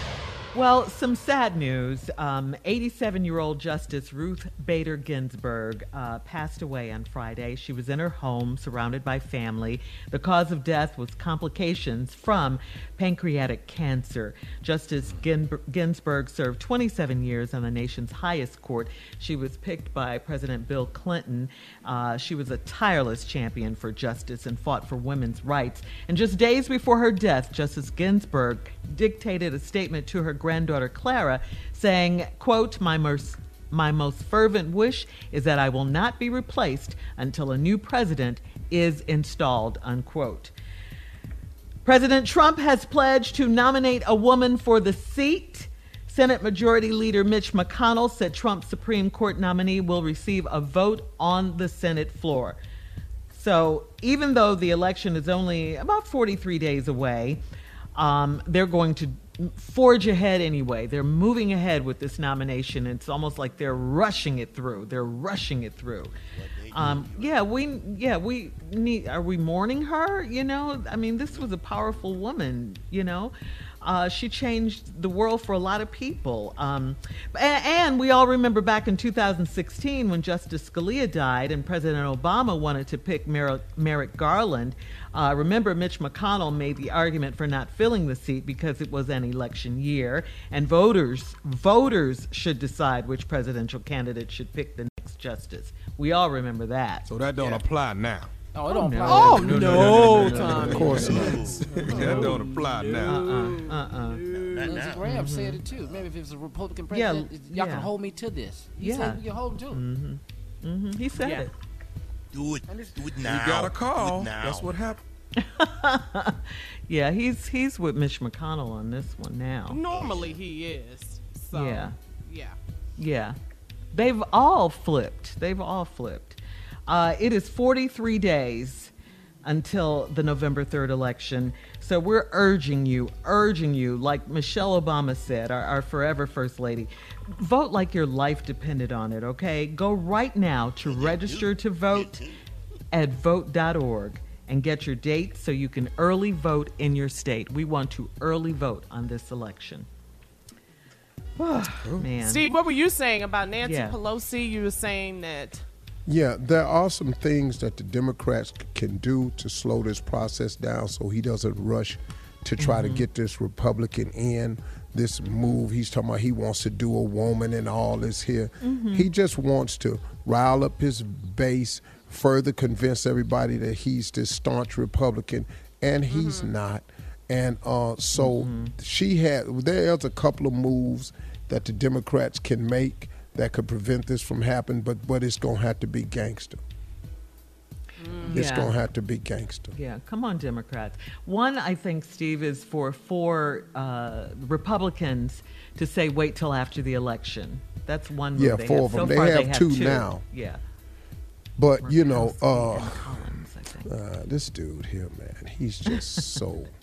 Well, some sad news. 87 year old Justice Ruth Bader Ginsburg uh, passed away on Friday. She was in her home, surrounded by family. The cause of death was complications from pancreatic cancer. Justice Gin- Ginsburg served 27 years on the nation's highest court. She was picked by President Bill Clinton. Uh, she was a tireless champion for justice and fought for women's rights. And just days before her death, Justice Ginsburg dictated a statement to her granddaughter Clara saying, quote, my most my most fervent wish is that I will not be replaced until a new president is installed, unquote. President Trump has pledged to nominate a woman for the seat. Senate Majority Leader Mitch McConnell said Trump's Supreme Court nominee will receive a vote on the Senate floor. So, even though the election is only about 43 days away, um, they're going to forge ahead anyway. They're moving ahead with this nomination. It's almost like they're rushing it through. They're rushing it through. Um, yeah, we yeah we need. Are we mourning her? You know, I mean, this was a powerful woman. You know. Uh, she changed the world for a lot of people. Um, and, and, we all remember back in 2016 when Justice Scalia died and President Obama wanted to pick Mer- Merrick Garland. Uh, remember, Mitch McConnell made the argument for not filling the seat because it was an election year, and voters voters should decide which presidential candidate should pick the next justice. We all remember that. So that don't yeah. apply now. Oh, it don't no. apply. Oh, no, no, no, no, Tommy. Of course not. *laughs* that don't apply now. Uh-uh. Uh-uh. Lindsey Graham Mm-hmm. said it too. Maybe if it was a Republican Yeah, president, y'all yeah. can hold me to this. He Yeah. said we can hold him to it. Mm-hmm. Mm-hmm. He said Yeah. it. Do it. Do it now. You got a Do call. it now. That's what happened. *laughs* yeah, he's he's with Mitch McConnell on this one now. Normally he is. So, Yeah. Yeah. Yeah. They've all flipped. They've all flipped. Uh, it is 43 days until the November 3rd election. So we're urging you, urging you, like Michelle Obama said, our, our forever First Lady, vote like your life depended on it, okay? Go right now to register to vote at vote.org and get your date so you can early vote in your state. We want to early vote on this election. Oh, *sighs* Man. Steve, what were you saying about Nancy Yeah. Pelosi? You were saying that. Yeah, there are some things that the Democrats can do to slow this process down so he doesn't rush to try to get this Republican in. This move, he's talking about he wants to do a woman and all this here. Mhm. He just wants to rile up his base, further convince everybody that he's this staunch Republican, and he's not. And uh, so she had, there's a couple of moves that the Democrats can make that could prevent this from happening, but but it's gonna have to be gangster. It's Yeah. gonna have to be gangster. Yeah, come on, Democrats. One, I think, Steve, is for four uh, Republicans to say wait till after the election. That's one. Yeah, they four have. of So them. They far, have two now. Yeah. But you know, uh, Collins, uh, this dude here, man, he's just so. *laughs*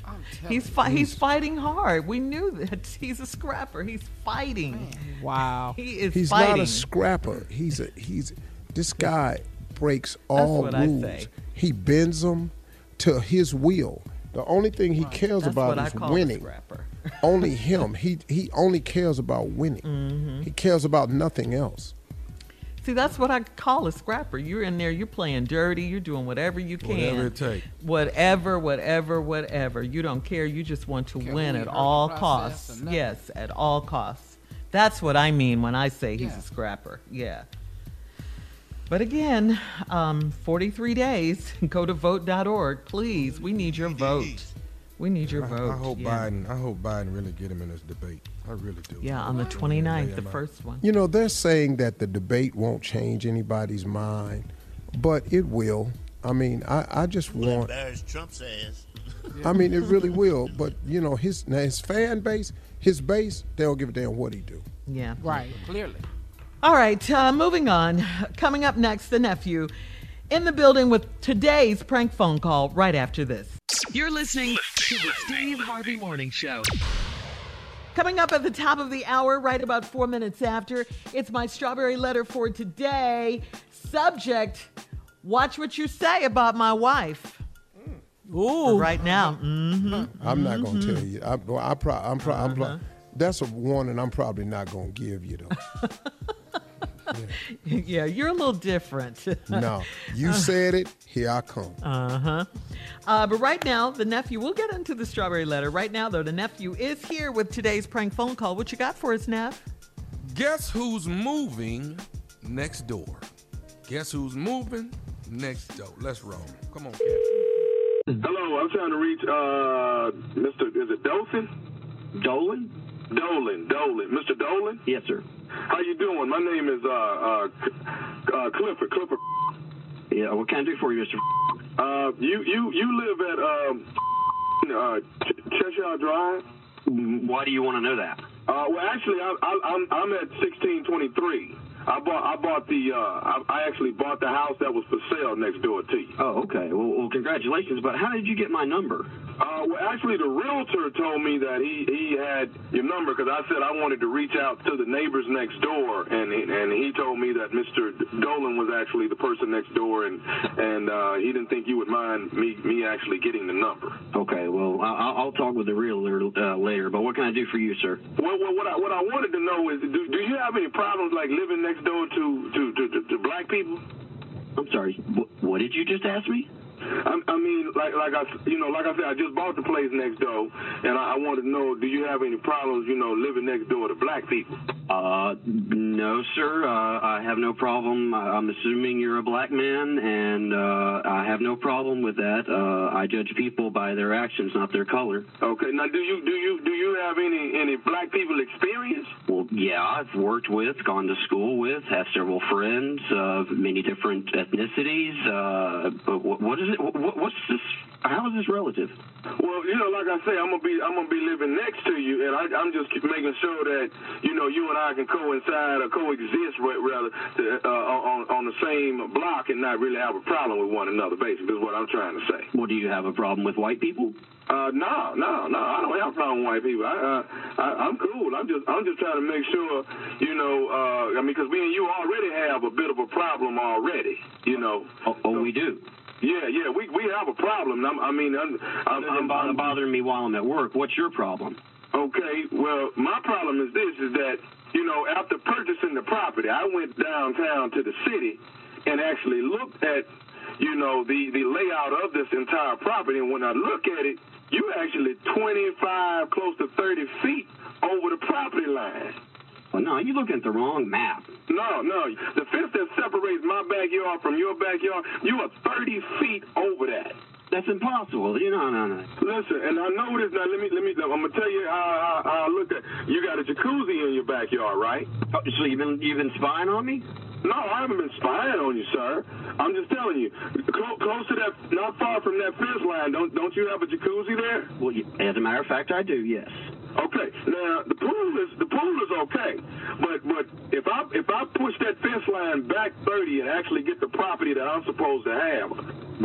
He's fi- he's fighting hard. We knew that *laughs* he's a scrapper. He's fighting. Wow. He is He's fighting. not a scrapper. He's a he's. This guy breaks all what I rules. say. He bends them to his will. The only thing he cares That's about what I is call a winning. scrapper. only *laughs* him. He he only cares about winning. Mhm. He cares about nothing else. See, that's what I call a scrapper. You're in there, you're playing dirty, you're doing whatever you can. Whatever it takes. Whatever, whatever, whatever. You don't care. You just want to Care win at all costs. Yes, at all costs. That's what I mean when I say he's Yeah. a scrapper. Yeah. But again, um, 43 days. *laughs* Go to vote.org. Please, we need your vote. We need your I, vote. I hope yeah. Biden. I hope Biden really get him in this debate. I really do. Yeah, on the 29th, the first one. You know, they're saying that the debate won't change anybody's mind, but it will. I mean, I, I just Will want. embarrass Trump's ass. *laughs* I mean, it really will. But you know, his now his fan base, his base, they don't give a damn what he do. Yeah. Right. Clearly. All right, uh, moving on. Coming up next, the nephew in the building with today's prank phone call right after this. You're listening to the Steve Harvey Morning Show. Coming up at the top of the hour, right about four minutes after, it's my strawberry letter for today. Subject Watch what you say about my wife. Ooh. right now. hmm I'm not gonna tell you. I, well, I pro- I'm pro- I'm pro- Uh-huh. That's a warning I'm probably not gonna give you though. *laughs* *laughs* yeah, you're a little different. *laughs* no, you said it. Here I come. Uh-huh. Uh, but right now, the nephew, we'll get into the strawberry letter. Right now, though, the nephew is here with today's prank phone call. What you got for us, Neff? Guess who's moving next door? Guess who's moving next door? Let's roll. Come on, Captain. Hello, I'm trying to reach uh Mr. Is it Dolphin? Dolan? Dolan, Dolan, Mr. Dolan. Yes, sir. How you doing? My name is uh uh, uh Clifford. Clifford. Yeah, what can I do for you, Mr. Uh, you you you live at um uh Ch- Cheshire Drive. Why do you want to know that? Uh, well, actually, I, I, I'm I'm at 1623. I bought I bought the uh I, I actually bought the house that was for sale next door to you. Oh, okay. Well, well congratulations. But how did you get my number? Uh, well, actually, the realtor told me that he he had your number because I said I wanted to reach out to the neighbors next door, and he, and he told me that Mr. Dolan was actually the person next door, and and uh, he didn't think you would mind me me actually getting the number. Okay. Well, I, I'll talk with the realtor uh, later. But what can I do for you, sir? Well, well what I what I wanted to know is, do, do you have any problems like living next door to to to, to, to black people? I'm sorry. What, what did you just ask me? I, I mean, like like I you know like I said, I just bought the place next door, and I, I wanted to know, do you have any problems, you know, living next door to black people? Uh, no, sir. Uh, I have no problem. I- I'm assuming you're a black man, and uh, I have no problem with that. Uh, I judge people by their actions, not their color. Okay. Now, do you do you do you have any any black people experience? Well, yeah, I've worked with, gone to school with, have several friends of many different ethnicities. Uh, but what, what is it? What's this? How is this relative? Well, you know, like I say, I'm gonna be I'm gonna be living next to you, and I, I'm just making sure that you know you and I can coincide or coexist, ra- rather, uh, on on the same block and not really have a problem with one another. Basically, is what I'm trying to say. Well, do you have a problem with white people? Uh, no, no, no. I don't have a problem with white people. I, uh, I, I'm cool. I'm just, I'm just trying to make sure, you know. Uh, I mean, because me and you already have a bit of a problem already. You know. Oh, oh we do. Yeah, yeah. We we have a problem. I'm, I mean, I'm, I'm, I'm, I'm bothering me while I'm at work. What's your problem? Okay. Well, my problem is this: is that you know, after purchasing the property, I went downtown to the city and actually looked at you know, the, the layout of this entire property. And when I look at it, you actually 25, close to 30 feet over the property line. No, you're looking at the wrong map. No, no. The fence that separates my backyard from your backyard, you are 30 feet over that. That's impossible. You know, no, no. Listen, and I know this. Now, let me, let me. I'm gonna tell you how, how I look at. You got a jacuzzi in your backyard, right? Oh, so you've been you've been spying on me? No, I haven't been spying on you, sir. I'm just telling you, close, close to that, not far from that fence line. Don't don't you have a jacuzzi there? Well, as a matter of fact, I do. Yes. Okay. Now the pool is the pool is okay, but but if I if I push that fence line back 30 and actually get the property that I'm supposed to have,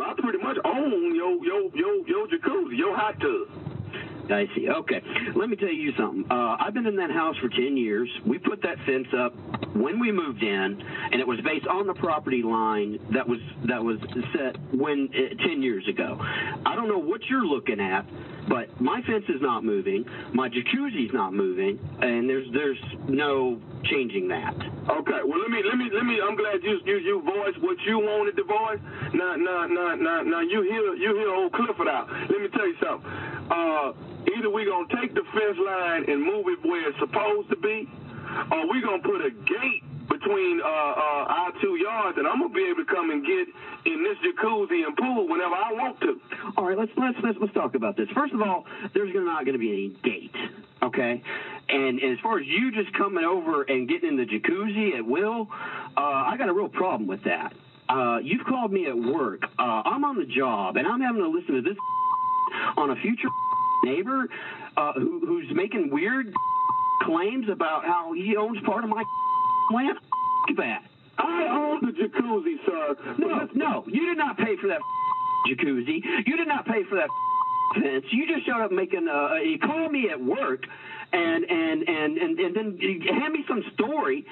I pretty much own your your your your jacuzzi, your hot tub. I see. Okay. Let me tell you something. Uh, I've been in that house for 10 years. We put that fence up when we moved in, and it was based on the property line that was that was set when uh, 10 years ago. I don't know what you're looking at, but my fence is not moving. My jacuzzi's not moving, and there's there's no changing that. Okay. Well, let me let me let me. I'm glad you you you voiced what you wanted to voice. Now now now now now you hear you hear old Clifford out. Let me tell you something. Uh, either we're gonna take the fence line and move it where it's supposed to be, or we're gonna put a gate between uh, uh, our two yards, and I'm gonna be able to come and get in this jacuzzi and pool whenever I want to. All right, let's let's let's, let's talk about this. First of all, there's not going to be any gate, okay? And as far as you just coming over and getting in the jacuzzi at will, uh, I got a real problem with that. Uh, you've called me at work. Uh, I'm on the job, and I'm having to listen to this *laughs* on a future neighbor uh, who, who's making weird *laughs* claims about how he owns part of my *laughs* land. That I own the jacuzzi, sir. No, no, you did not pay for that *laughs* jacuzzi. You did not pay for that fence. You just showed up making. Uh, you called me at work, and and and and, and then hand me some story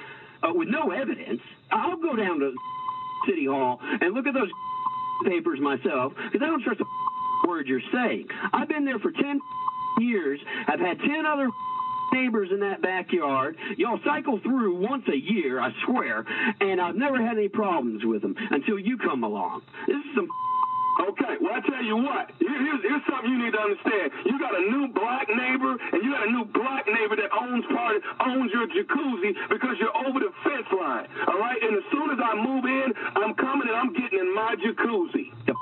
uh, with no evidence. I'll go down to City Hall and look at those papers myself because I don't trust a word you're saying. I've been there for ten *laughs* years. I've had ten other *laughs* neighbors in that backyard. Y'all cycle through once a year, I swear, and I've never had any problems with them until you come along. This is some *laughs* Okay, well, I tell you what. Here- Here's, here's something you need to understand. You got a new black neighbor, and you got a new black neighbor that owns part owns your jacuzzi because you're over the fence line. All right, and as soon as I move in, I'm coming and I'm getting in my jacuzzi. The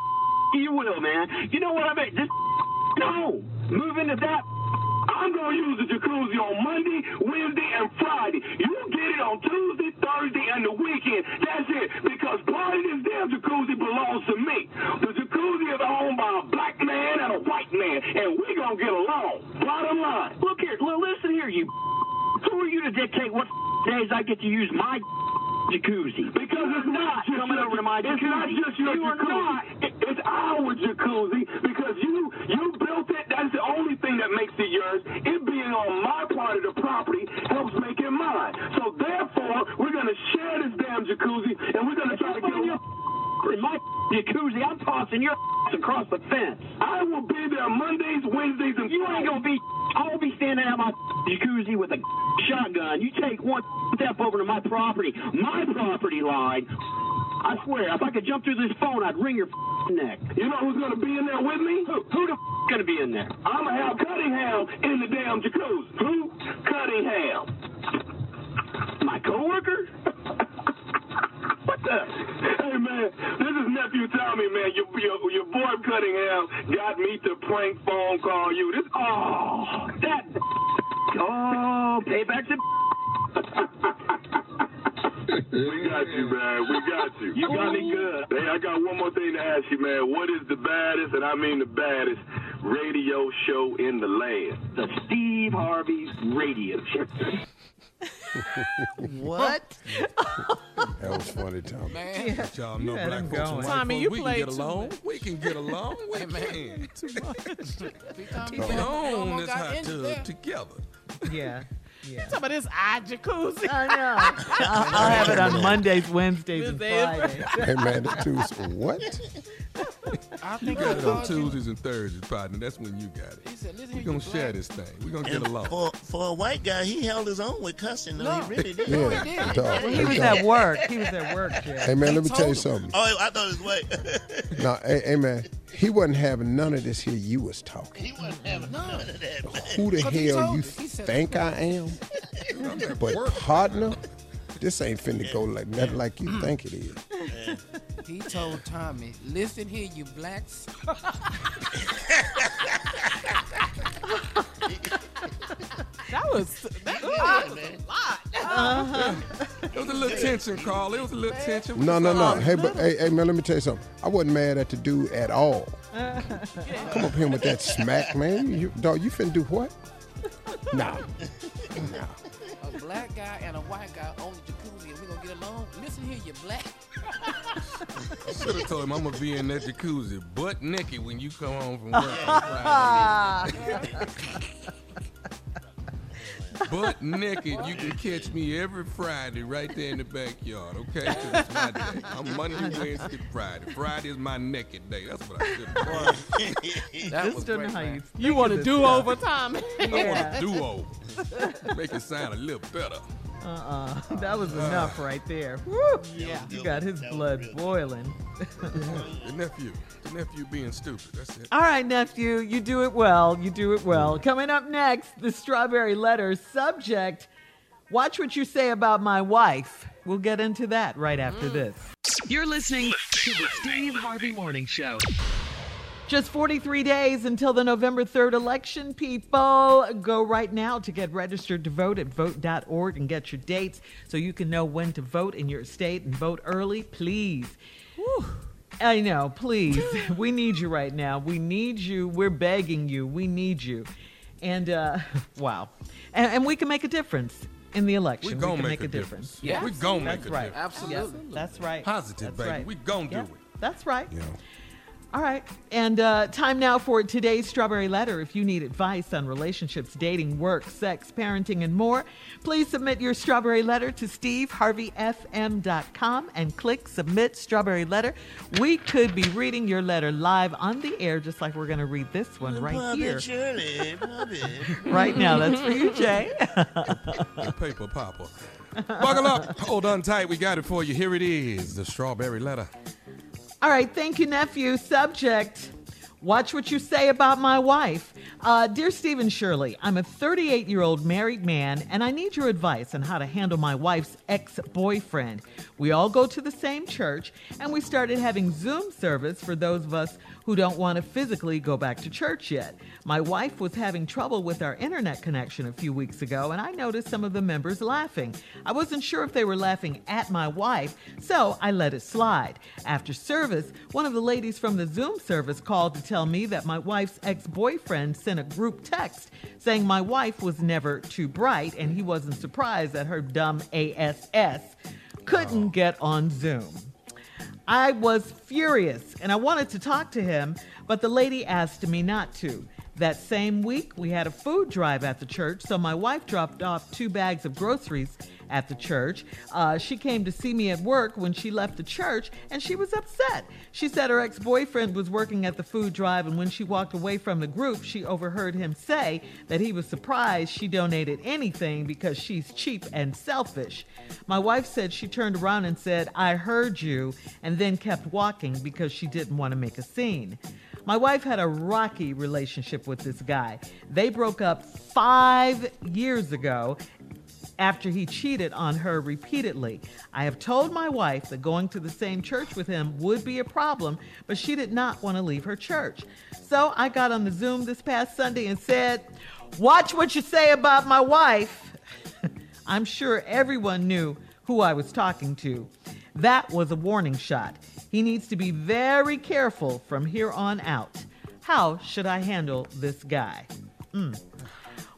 you will, man. You know what I mean? This *laughs* no. Move into that. *laughs* I'm gonna use the jacuzzi on Monday, Wednesday, and Friday. You get it on Tuesday, Thursday, and the weekend. That's it. Because part of this damn jacuzzi belongs to me. The jacuzzi is owned by a black man and a white man, and we gonna get along. Bottom line. Look here. Listen here, you. *laughs* Who are you to dictate what days I get to use my jacuzzi? Because it's not just coming over to my. It's not just your you jacuzzi. It's our jacuzzi because you you built it. That's the only thing that makes it yours. It being on my part of the property helps make it mine. So therefore, we're gonna share this damn jacuzzi, and we're gonna try to get. In my *laughs* jacuzzi, I'm tossing your *laughs* across the fence. I will be there Mondays, Wednesdays, and You ain't gonna be. *laughs* I'll be standing at my jacuzzi with a shotgun. You take one step over to my property, my property line. I swear, if I could jump through this phone, I'd wring your neck. You know who's gonna be in there with me? Who, who the gonna be in there? I'm gonna have Cunningham in the damn jacuzzi. Who? Cunningham. My coworker? What the? Hey man, this is nephew Tommy, man. Your your, your boy Cunningham got me to prank phone call you. This Oh, that. Oh, payback's to. we got you, man. We got you. You got me good. Hey, I got one more thing to ask you, man. What is the baddest, and I mean the baddest, radio show in the land? The Steve Harvey Radio Show. What? *laughs* That was funny, Tom. Man. But y'all know had black him folks and going. white Tommy, you we can get too along. much. We can get along. *laughs* We Hey, man. can. Too much. *laughs* We own this hot tub together. Yeah. Yeah. Talk about this eye jacuzzi. I know. I'll, I'll have it on Mondays, Wednesdays, and Fridays. Hey man, that too. What? I You think I got it on called you. Tuesdays and Thursdays, partner. That's when you got it. He said, listen We're gonna share black. this thing. We're gonna get And along. for for a white guy, he held his own with cussing. though. *laughs* No. He really did. Yeah, he did. dog. He Hey, was dog. at work. He was at work, Jeff. Hey man, let me tell you told him. something. Oh, I thought it was white. *laughs* No, hey, hey man, he wasn't having none of this here. You was talking. he wasn't having none of that, man. Who the 'Cause he hell told you us. He said- think I am? *laughs* But work. partner, this ain't finna go like nothing like you mm. think it is. He told Tommy, listen here, you blacks. *laughs* That was that, that was a lot. Uh-huh. It was a little tension, Carl. It was a little tension. No, no, no. Hey, but hey, hey man, let me tell you something. I wasn't mad at the dude at all. Come up here with that smack, man. You, dog, you finna do what? Nah. Nah. A black guy and a white guy own the jacuzzi, and we gonna get along. Listen here, you black. I should have *laughs* told him I'm gonna be in that jacuzzi butt naked when you come home from *laughs* work on. *laughs* butt naked. You can catch me every Friday right there in the backyard, okay? 'Cause it's my day. I'm Monday, Wednesday, Friday. Friday is my naked day. That's what I should have. That Just was don't great, how you. You want to do over Tommy? I want Yeah. a do-over. Make it sound a little better. Uh-uh. That was enough right there. Woo. Yeah. You got his blood boiling. The nephew. The nephew being stupid. That's it. All right, nephew, you do it well. You do it well. Coming up next, the strawberry letter subject. Watch what you say about my wife. We'll get into that right after this. You're listening to the Steve Harvey Morning Show. Just 43 days until the November 3rd election, people. Go right now to get registered to vote at vote.org and get your dates so you can know when to vote in your state and vote early, please. I know, please. we need you right now. We need you. We're begging you. We need you. And, uh, *laughs* wow. And, and we can make a difference in the election. We We, gonna can make make, a a difference. difference. Yeah. We gonna make a right. difference. Absolutely. Yes, that's right. Positive, That's baby. right. We gonna do Yep, it. That's right. Yeah. All right. And uh, time now for today's Strawberry Letter. If you need advice on relationships, dating, work, sex, parenting, and more, please submit your Strawberry Letter to steveharveyfm.com and click Submit Strawberry Letter. We could be reading your letter live on the air, just like we're going to read this one right Bobby here. Shirley, Bobby. *laughs* Right now. That's for you, *laughs* Jay. Paper popper. Buckle up. Hold on tight. We got it for you. Here it is the strawberry letter. All right, thank you, nephew. Subject Watch what you say about my wife. Uh, Dear Stephen Shirley, I'm a 38 year old married man, and I need your advice on how to handle my wife's ex boyfriend. We all go to the same church, and we started having Zoom service for those of us who don't want to physically go back to church yet. My wife was having trouble with our internet connection a few weeks ago, and I noticed some of the members laughing. I wasn't sure if they were laughing at my wife, so I let it slide. After service, one of the ladies from the Zoom service called to tell me that my wife's ex boyfriend sent a group text saying my wife was never too bright and he wasn't surprised that her dumb ASS couldn't oh. get on Zoom. I was furious and I wanted to talk to him, but the lady asked me not to. That same week, we had a food drive at the church, so my wife dropped off two bags of groceries at the church. Uh, she came to see me at work when she left the church, and she was upset. She said her ex boyfriend was working at the food drive, and when she walked away from the group, she overheard him say that he was surprised she donated anything because she's cheap and selfish. My wife said she turned around and said, I heard you, and then kept walking because she didn't want to make a scene. My wife had a rocky relationship with this guy. They broke up five years ago after he cheated on her repeatedly. I have told my wife that going to the same church with him would be a problem, but she did not want to leave her church. So I got on the Zoom this past Sunday and said, Watch what you say about my wife. *laughs* I'm sure everyone knew who I was talking to. That was a warning shot. He needs to be very careful from here on out. How should I handle this guy? Mm.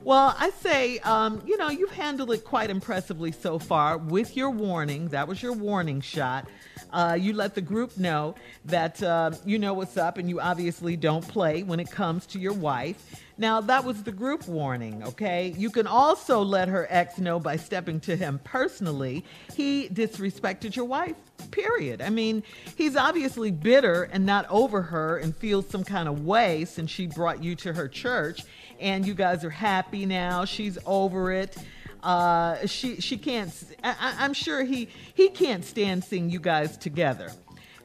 Well, I say, um, you know, you've handled it quite impressively so far with your warning. That was your warning shot. Uh, you let the group know that uh, you know what's up and you obviously don't play when it comes to your wife. Now, that was the group warning, okay? You can also let her ex know by stepping to him personally. He disrespected your wife, period. I mean, he's obviously bitter and not over her and feels some kind of way since she brought you to her church and you guys are happy now. She's over it. Uh, she she can't. I, I'm sure he he can't stand seeing you guys together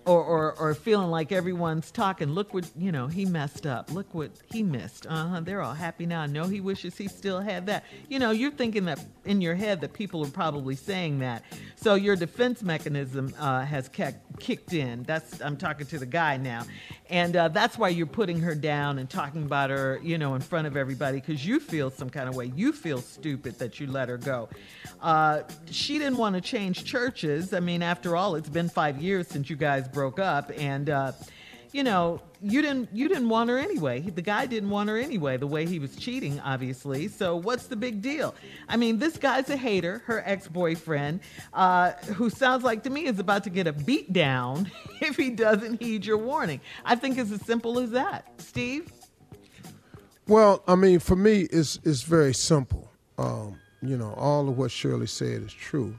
or, or, or feeling like everyone's talking. Look what you know he messed up. Look what he missed. Uh huh. They're all happy now. I know he wishes he still had that. You know, you're thinking that in your head that people are probably saying that. So your defense mechanism uh, has kicked in. That's I'm talking to the guy now, and uh, that's why you're putting her down and talking about her, you know, in front of everybody because you feel some kind of way. You feel stupid that you let her go. Uh, she didn't want to change churches. I mean, after all, it's been five years since you guys broke up, and uh, you know, you didn't you didn't want her anyway. The guy didn't want her anyway. The way he was cheating, obviously. So what's the big deal? I mean, this guy's a hater. Her ex boyfriend, uh, who sounds like to me is about to get a beat down *laughs* if he doesn't heed your warning. I think it's as simple as that. Steve. Well, I mean, for me, it's it's very simple. Um, you know, all of what Shirley said is true.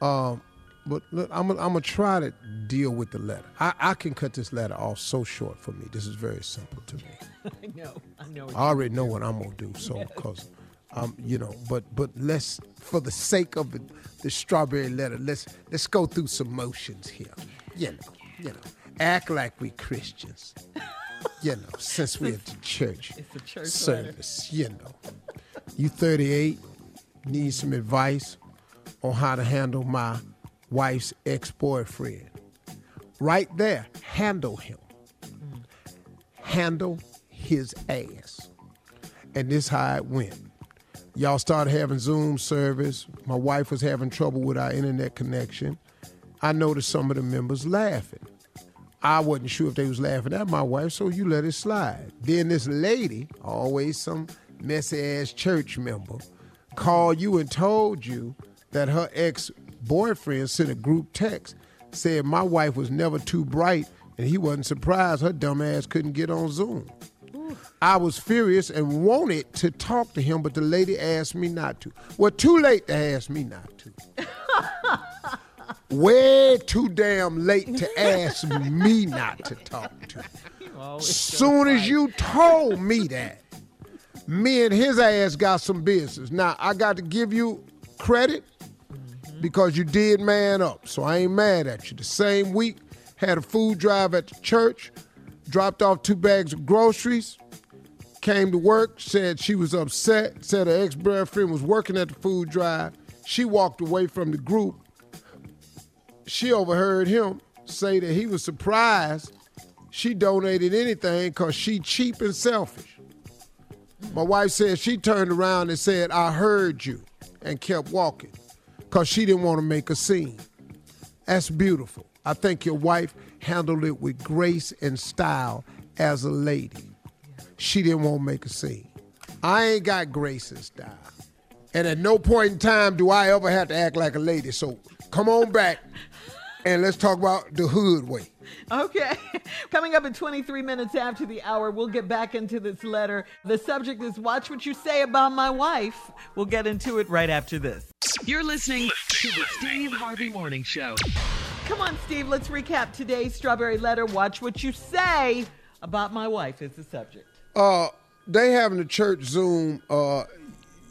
Um, but look, I'm gonna try to deal with the letter. I, I can cut this letter off so short for me. This is very simple to me. *laughs* I know. I know. I already know what I'm gonna do. So, cause, um, you know, but but let's for the sake of the, the strawberry letter, let's let's go through some motions here. You know, you know, act like we Christians. *laughs* you know, since we're at the church, It's a church service. You know, you 38 need some advice on how to handle my wife's ex-boyfriend. Right there, handle him. Handle his ass. And this how it went. Y'all started having Zoom service. My wife was having trouble with our internet connection. I noticed some of the members laughing. I wasn't sure if they was laughing at my wife, so you let it slide. Then this lady, always some messy ass church member, called you and told you that her ex boyfriend sent a group text said my wife was never too bright and he wasn't surprised her dumb ass couldn't get on Zoom. I was furious and wanted to talk to him, but the lady asked me not to. Well, too late to ask me not to. *laughs* Way too damn late to ask me *laughs* not to talk to. Soon as you told me that, me and his ass got some business. Now, I got to give you credit because you did man up. So I ain't mad at you. The same week, had a food drive at the church, dropped off two bags of groceries, came to work, said she was upset, said her ex boyfriend was working at the food drive. She walked away from the group. She overheard him say that he was surprised she donated anything because she cheap and selfish. My wife said she turned around and said, I heard you, and kept walking because she didn't want to make a scene. That's beautiful. I think your wife handled it with grace and style as a lady. She didn't want to make a scene. I ain't got grace and style. And at no point in time do I ever have to act like a lady. So come on back and let's talk about the hood way. Okay. *laughs* Coming up in 23 minutes after the hour, we'll get back into this letter. The subject is Watch What You Say About My Wife. We'll get into it right after this. You're listening to the Steve Harvey Morning Show. Come on, Steve, let's recap today's Strawberry Letter. Watch What You Say About My Wife is the subject. Uh, they having a church Zoom. Uh,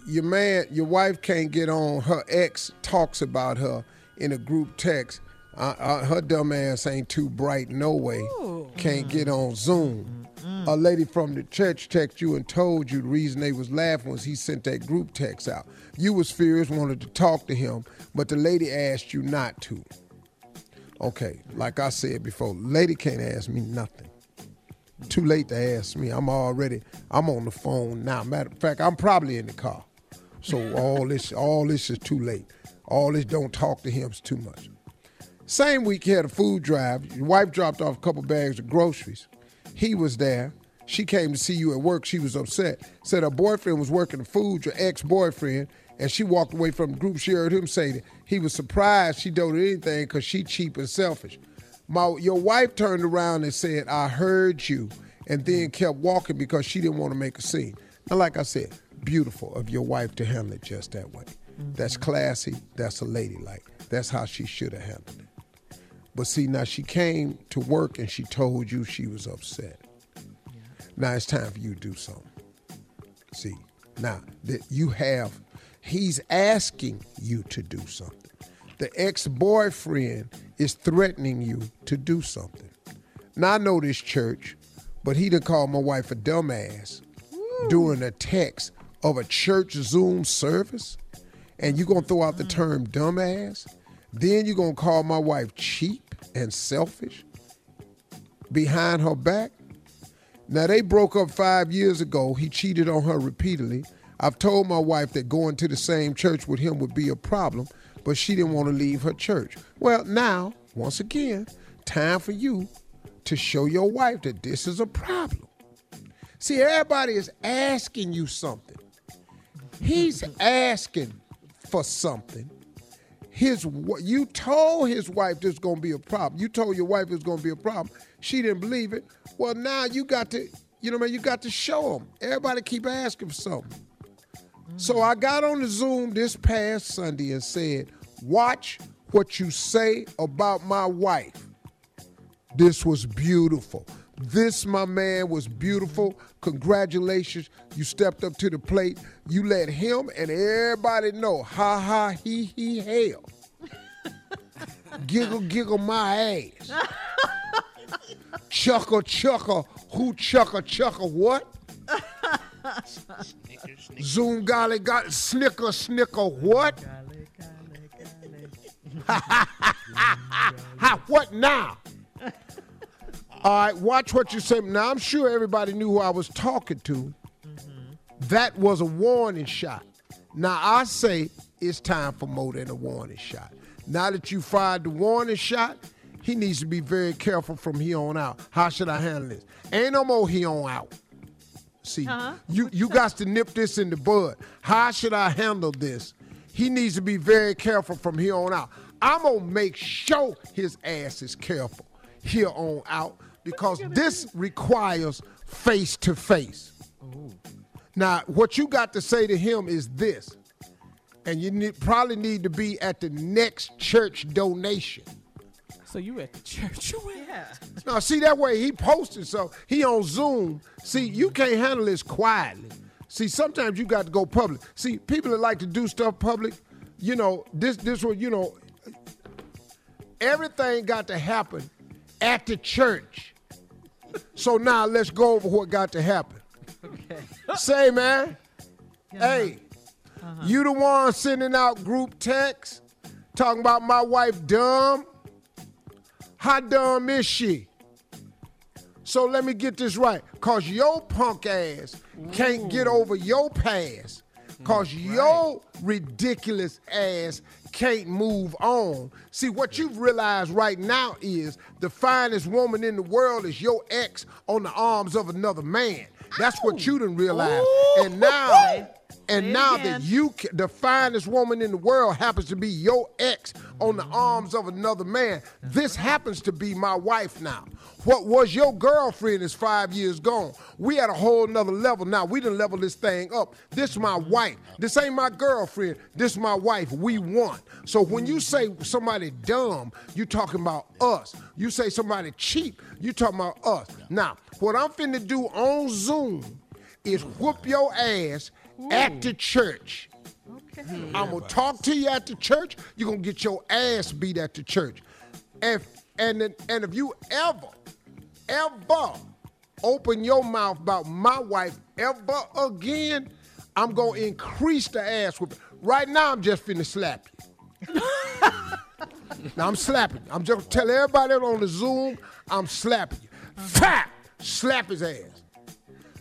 your man, your wife can't get on. Her ex talks about her in a group text. Uh, uh, her dumb ass ain't too bright, no way. Can't get on Zoom. A lady from the church texted you and told you the reason they was laughing was he sent that group text out. You was furious, wanted to talk to him, but the lady asked you not to. Okay, like I said before, lady can't ask me nothing. Too late to ask me. I'm already, I'm on the phone now. Matter of fact, I'm probably in the car. So all this, all this is too late. All this don't talk to him is too much. Same week, he had a food drive. Your wife dropped off a couple bags of groceries. He was there. She came to see you at work. She was upset. Said her boyfriend was working the food, your ex boyfriend, and she walked away from the group. She heard him say that he was surprised she donated anything because she cheap and selfish. My, your wife turned around and said, I heard you, and then kept walking because she didn't want to make a scene. Now, like I said, beautiful of your wife to handle it just that way. That's classy. That's a ladylike. That's how she should have handled it. But see, now she came to work and she told you she was upset. Now it's time for you to do something. See, now that you have, he's asking you to do something. The ex boyfriend is threatening you to do something. Now I know this church, but he done called my wife a dumbass during a text of a church Zoom service, and you gonna throw out the term dumbass? Then you're gonna call my wife cheap and selfish behind her back? Now they broke up five years ago. He cheated on her repeatedly. I've told my wife that going to the same church with him would be a problem, but she didn't want to leave her church. Well, now, once again, time for you to show your wife that this is a problem. See, everybody is asking you something. He's asking for something. His you told his wife this is gonna be a problem. You told your wife it's gonna be a problem. She didn't believe it. Well, now you got to, you know, man, you got to show them. Everybody keep asking for something. So I got on the Zoom this past Sunday and said, "Watch what you say about my wife." This was beautiful. This, my man, was beautiful. Congratulations. You stepped up to the plate. You let him and everybody know. Ha ha, he he, hell. giggle, giggle my ass. chuckle, chuckle. Who chuckle, chuckle what? Zoom golly got snicker, snicker what? *laughs* ha, what now? All right, watch what you say. Now, I'm sure everybody knew who I was talking to. That was a warning shot. Now, I say it's time for more than a warning shot. Now that you fired the warning shot, he needs to be very careful from here on out. How should I handle this? Ain't no more here on out. See, uh-huh. you, you got to nip this in the bud. How should I handle this? He needs to be very careful from here on out. I'm going to make sure his ass is careful. here on out because this requires face to face. Now, what you got to say to him is this, and you need, probably need to be at the next church donation. So you at the church? *laughs* Yeah. Now, see that way he posted, so he on Zoom. See, you can't handle this quietly. See, sometimes you got to go public. See, people that like to do stuff public, you know, this this one, you know, everything got to happen at the church. So now let's go over what got to happen. Okay. Say, man, hey, uh-huh. you the one sending out group texts talking about my wife dumb? How dumb is she? So let me get this right. Cause your punk ass can't get over your past. Cause mm, your ridiculous ass can't move on. See, what you've realized right now is the finest woman in the world is your ex on the arms of another man. That's what you didn't realize. And now, and Say now that you, the finest woman in the world happens to be your ex on the arms of another man, this happens to be my wife now. What was your girlfriend is five years gone. We at a whole nother level now. We done level this thing up. This my wife. This ain't my girlfriend. This my wife. We won. So when you say somebody dumb, you talking about us. You say somebody cheap, you talking about us. Now, what I'm finna do on Zoom is whoop your ass at the church. I'm gonna talk to you at the church. You're gonna get your ass beat at the church. If and and if you ever, ever open your mouth about my wife ever again, I'm gonna increase the ass whip. Right now, I'm just finna slap you. *laughs* now I'm slapping. I'm just tell everybody on the Zoom, I'm slapping you. Uh-huh. Fat! Slap his ass.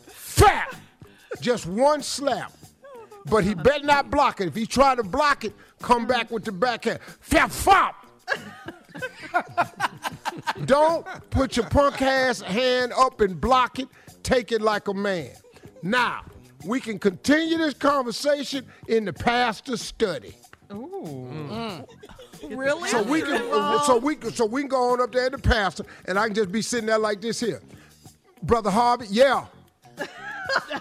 Fat! Just one slap. But he better not block it. If he try to block it, come back with the backhand. Fap fop! *laughs* Don't put your punk ass hand up and block it. Take it like a man. Now, we can continue this conversation in the pastor's study. Ooh. Mm. Really? So we can so we can so we can go on up there to the pastor and I can just be sitting there like this here. Brother Harvey, yeah. *laughs*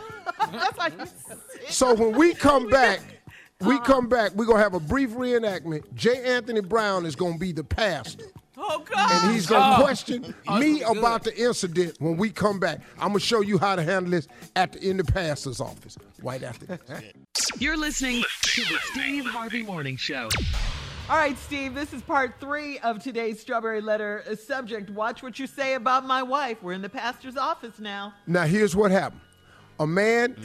That's like So when we come back, we come back, we're gonna have a brief reenactment. J. Anthony Brown is gonna be the pastor. Oh God! And he's gonna Oh. question me about the incident when we come back. I'm gonna show you how to handle this at the in the pastor's office right after this. You're listening to the Steve Harvey Morning Show. All right, Steve, this is part three of today's Strawberry Letter subject. Watch what you say about my wife. We're in the pastor's office now. Now here's what happened. A man,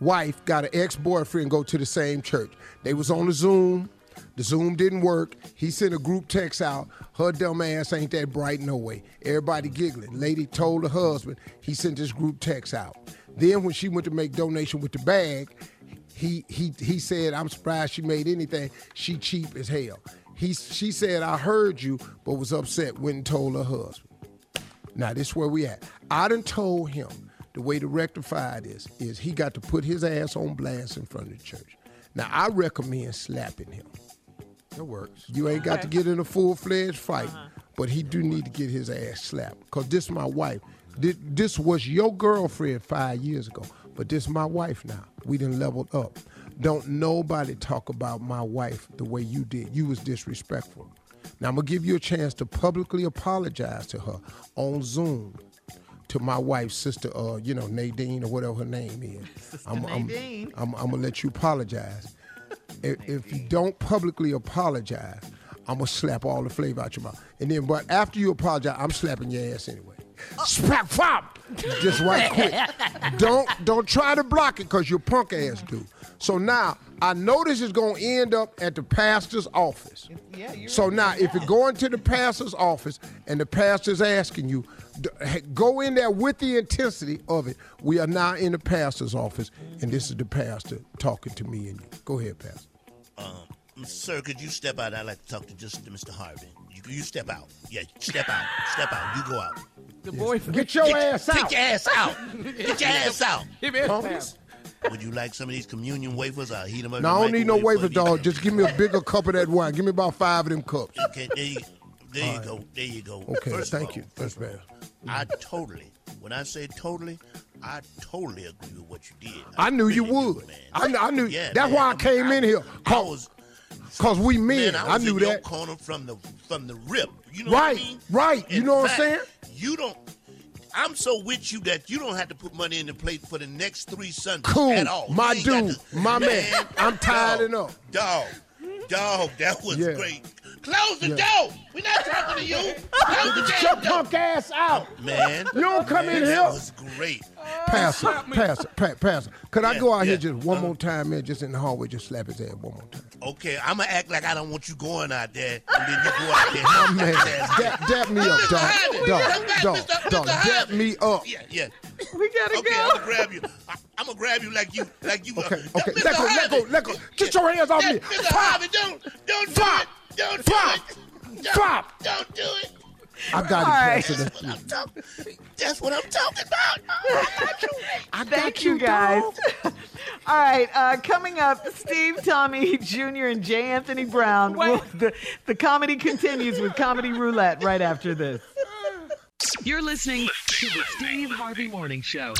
wife got an ex-boyfriend go to the same church. They was on the Zoom. The Zoom didn't work. He sent a group text out. Her dumb ass ain't that bright no way. Everybody giggling. Lady told her husband he sent this group text out. Then when she went to make donation with the bag, he he he said, I'm surprised she made anything. She cheap as hell. He she said, I heard you, but was upset, went and told her husband. Now this is where we at. I done told him the way to rectify this is he got to put his ass on blast in front of the church. Now I recommend slapping him. It works. You ain't got to get in a full fledged fight, uh-huh. but he do need to get his ass slapped. Cause this my wife. This, this was your girlfriend five years ago, but this my wife now. We done leveled up. Don't nobody talk about my wife the way you did. You was disrespectful. Now I'm gonna give you a chance to publicly apologize to her on Zoom. To my wife's sister, uh, you know, Nadine or whatever her name is. *laughs* I'm, I'm- Nadine. I'm, I'm gonna let you apologize. If, if you don't publicly apologize, I'm gonna slap all the flavor out your mouth. And then, but after you apologize, I'm slapping your ass anyway. Slap, flop, just right quick. don't don't try to block it because your punk ass do. So now I know this is gonna end up at the pastor's office. Yeah, you're So now, if you're going to the pastor's office and the pastor's asking you, go in there with the intensity of it. We are now in the pastor's office, and this is the pastor talking to me and you. Go ahead, pastor. Um, sir, could you step out? I'd like to talk to just to Mr. Harvey. You, you step out. Yeah, step out. Step out. You go out. The boyfriend. Get your ass out. *laughs* Take your *laughs* ass out. Get your ass out. Give it Homeless? Would you like some of these communion wafers? I'll heat them up. No, I don't need no microwave wafers, dog. Just give me a bigger cup of that wine. Give me about five of them cups. Okay, there you- There you All go. There you go. Okay, First thank all, you. First man. I totally, when I say totally, I totally agree with what you did. I knew you would. I, I knew. Yeah, that's man. why I came in here. Cause, cause we men. Man, I, I, knew in your that. corner from the from the rip. You know right, what I mean? right. You In know what I'm saying? You don't. I'm so with you that you don't have to put money in the plate for the next three Sundays Cool, at all. My dude, to- my man. I'm tired dog, enough. Dog, dog, that was Yeah. great. Close the Yeah. door. We're not talking to you. *laughs* Close the Get your damn door. punk ass out, Man, You don't come man, in that was great. Pastor, pastor, pa- pastor. Could I go out here yeah. Uh-huh. just one more time, man? Just in the hallway, just slap his ass one more time. Okay, I'm gonna act like I don't want you going out there, and then you go out there. *laughs* My man, dap, dap me up, dog, Harvey, dog, Mr. dog, dog. Dap me up. Yeah, yeah. We gotta okay, go. Okay, I'm gonna grab you. I, I'm gonna grab you like you, like you. Okay, uh, okay. Mr. Let go, let go, let go. Get your hands off me. Mr. Harvey, don't, don't do it. Don't Pop. do it. Don't, Pop. Don't do it. I got it, All right. Pastor. That's what I'm talking. That's what I'm talking about. I got you. I *laughs* got Thank you, guys. *laughs* All right, uh, coming up, Steve Tommy Jr. and J. Anthony Brown. Will- the, the comedy continues with Comedy Roulette right after this. You're listening to the Steve Harvey Morning Show.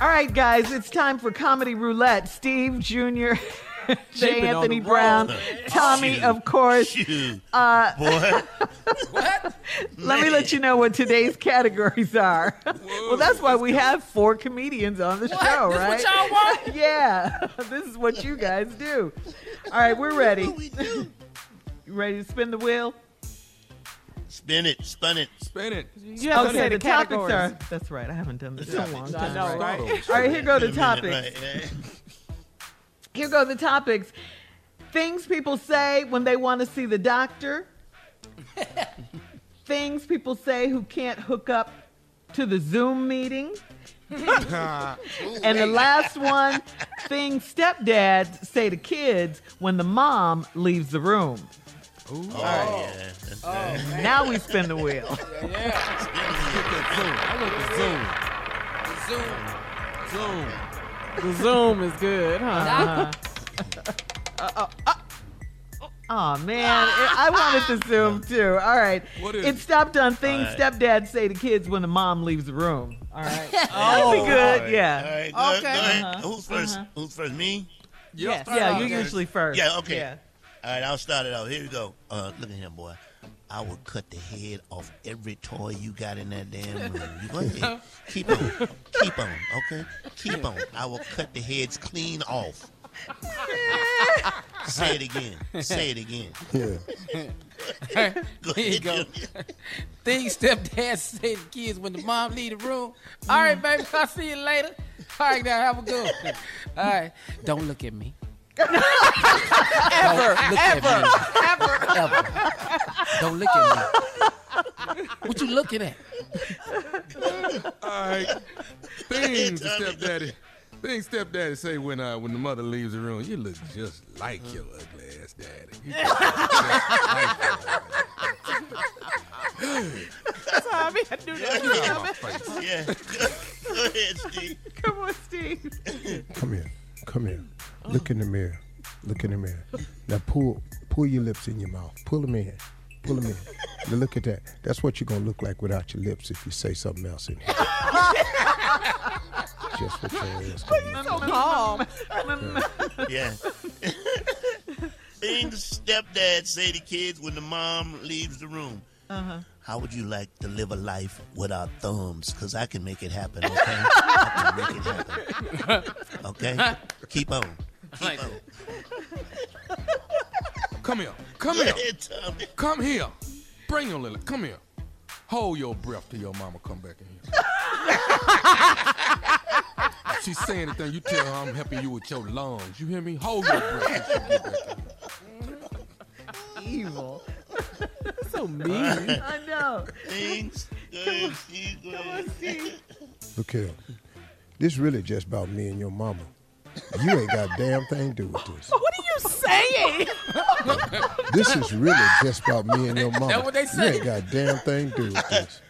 All right, guys, it's time for Comedy Roulette. Steve Jr., They've *laughs* J. been Anthony Brown. *laughs* Tommy, Shoot. of course. Shoot, Uh, boy. *laughs* let me let you know what today's categories are. well, that's why we have four comedians on the show, This right? what y'all want? yeah, this is what you guys do. All right, we're ready. What we do? You ready to spin the wheel? Spin it, spin it. Spin it. You have to okay, say the, the topics are. That's right. I haven't done this in a long I time. know, right? right? All right, here go the Wait a minute, topics. right, yeah. Here go the topics. Things people say when they want to see the doctor. *laughs* Things people say who can't hook up to the Zoom meeting. *laughs* and the last one, things stepdads say to kids when the mom leaves the room. Oh, yeah. That's right. Now we spin the wheel. *laughs* Yeah, I like the Zoom. Zoom. Zoom. The Zoom is good, huh? Oh *laughs* man, I wanted to Zoom too. All right, What is it it? stopped on things All right. stepdads say to kids when the mom leaves the room. All right, *laughs* that'd Oh, be good. All right, Yeah, All right, Okay. go ahead. Uh-huh, Who's 1st uh-huh. Who's first? Me? Yes. yeah, you're usually first. Yeah, okay. Yeah. All right, I'll start it out. Here we go. Uh, look at him, boy. I will cut the head off every toy you got in that damn room. You go *laughs* ahead. Keep on. Keep on, okay? Keep on. I will cut the heads clean off. *laughs* Say it again. Say it again. Yeah. *laughs* Go Here you go. Things stepdad say to kids when the mom leave the room. All right, mm. baby, I'll see you later. All right, now have a good one. All right, don't look at me. Ever, look Ever, at me. ever. Ever. Don't look at me. What you looking at? All right. Things the Tommy. stepdaddy. Things stepdaddy say when uh, when the mother leaves the room. You look just like your ugly ass daddy. You just Tommy, I do that. like out. Yeah. Go, *laughs* go ahead, Steve. Come on, Steve. Come here. Come here. Look in the mirror. Look in the mirror. Now pull pull your lips in your mouth. Pull them in. Pull them in. Now look at that. That's what you're gonna look like without your lips if you say something else in here. *laughs* Just what your ass gonna look So calm. *laughs* Yeah. *laughs* Things stepdads say to kids when the mom leaves the room. Uh-huh. How would you like to live a life without thumbs? Because I can make it happen, okay? I can make it happen. Okay? Keep on. Keep on. *laughs* Come here. Come here. ahead, Come here. Bring your little. Come here. Hold your breath till your mama come back in here. *laughs* If she say anything, you tell her I'm helping you with your lungs. You hear me? Hold your breath till she get back in here. *laughs* Evil. So mean. I know. Things. Go ahead, Come on, Steve. Look here. This really just about me and your mama. You ain't got a damn thing to do with this. What are you saying? This is really just about me and your mama. That what they You ain't got a damn thing to do with this.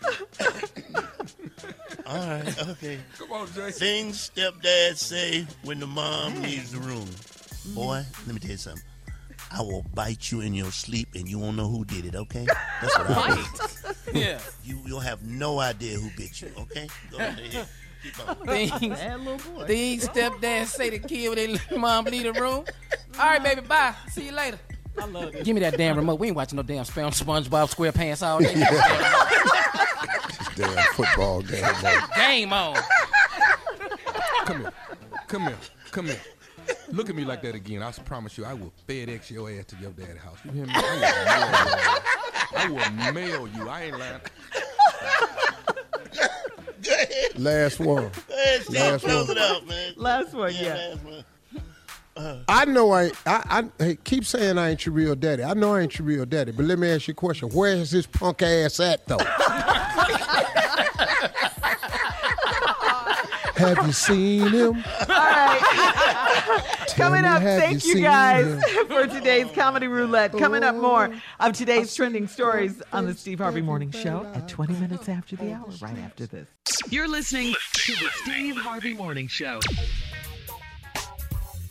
All right, okay. Come on, Jay. Things stepdad say when the mom leaves the room. Boy, let me tell you something. I will bite you in your sleep, and you won't know who did it. Okay? That's what I Bite? Yeah. You you'll have no idea who bit you. Okay? Go ahead. Keep on. Things, Bad little boy. things stepdad say to kid when they mom leave the room. All right, baby, bye. See you later. I love it. Give me that damn remote. We ain't watching no damn spam SpongeBob SquarePants all day. Damn football game. man. Game on. Come here. Come here. Come here. Look at me like that again. I promise you, I will FedEx your ass to your dad's house. You hear me? I will mail you. I will mail you. I ain't lying. *laughs* Go ahead. Last one. *laughs* Ahead, Last Close one. it out, man. Last one, Yeah, yeah. last one. Uh-huh. I know I, I, I hey, keep saying I ain't your real daddy. I know I ain't your real daddy, but let me ask you a question. Where is this punk ass at though? *laughs* Have you seen him? All right. *laughs* Coming up, thank you you guys him? *laughs* for today's comedy roulette. Coming up, more oh. of today's trending stories on the Steve Harvey Morning Show at 20 minutes after the hour, right after this. You're listening to the Steve Harvey Morning Show.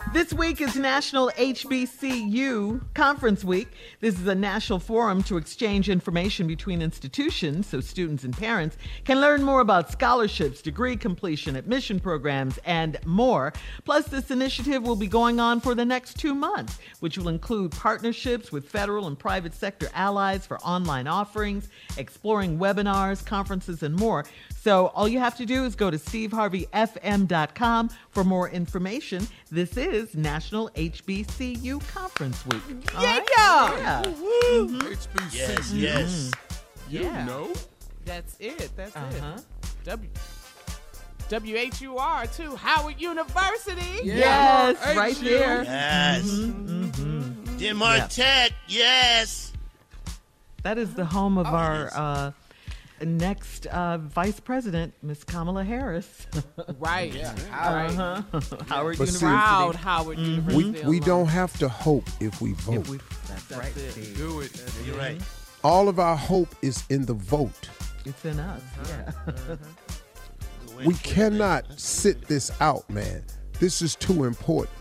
This week is National HBCU Conference Week. This is a national forum to exchange information between institutions so students and parents can learn more about scholarships, degree completion, admission programs, and more. Plus, this initiative will be going on for the next two months, which will include partnerships with federal and private sector allies for online offerings, exploring webinars, conferences, and more. So, all you have to do is go to steveharveyfm.com for more information. This is National HBCU Conference Week. All Yeah, right? yeah. Yeah. HBCU. Yes, yes. You Yeah. know? That's it. That's Uh-huh. it. W. WHUR too, Howard University. Yes, Yeah. right HU. there. Yes. Mm-hmm. Denmark Yeah. Tech. Yes. That is the home of our uh, next uh, vice president, Miss Kamala Harris. Right. Yeah. Right. Uh-huh. Howard But University. Proud Howard We, University. we alum. don't have to hope if we vote. We- that's That's right, it. Steve. Do it. You're right. All of our hope is in the vote. It's in us. Yeah. We cannot sit this out, man. This is too important.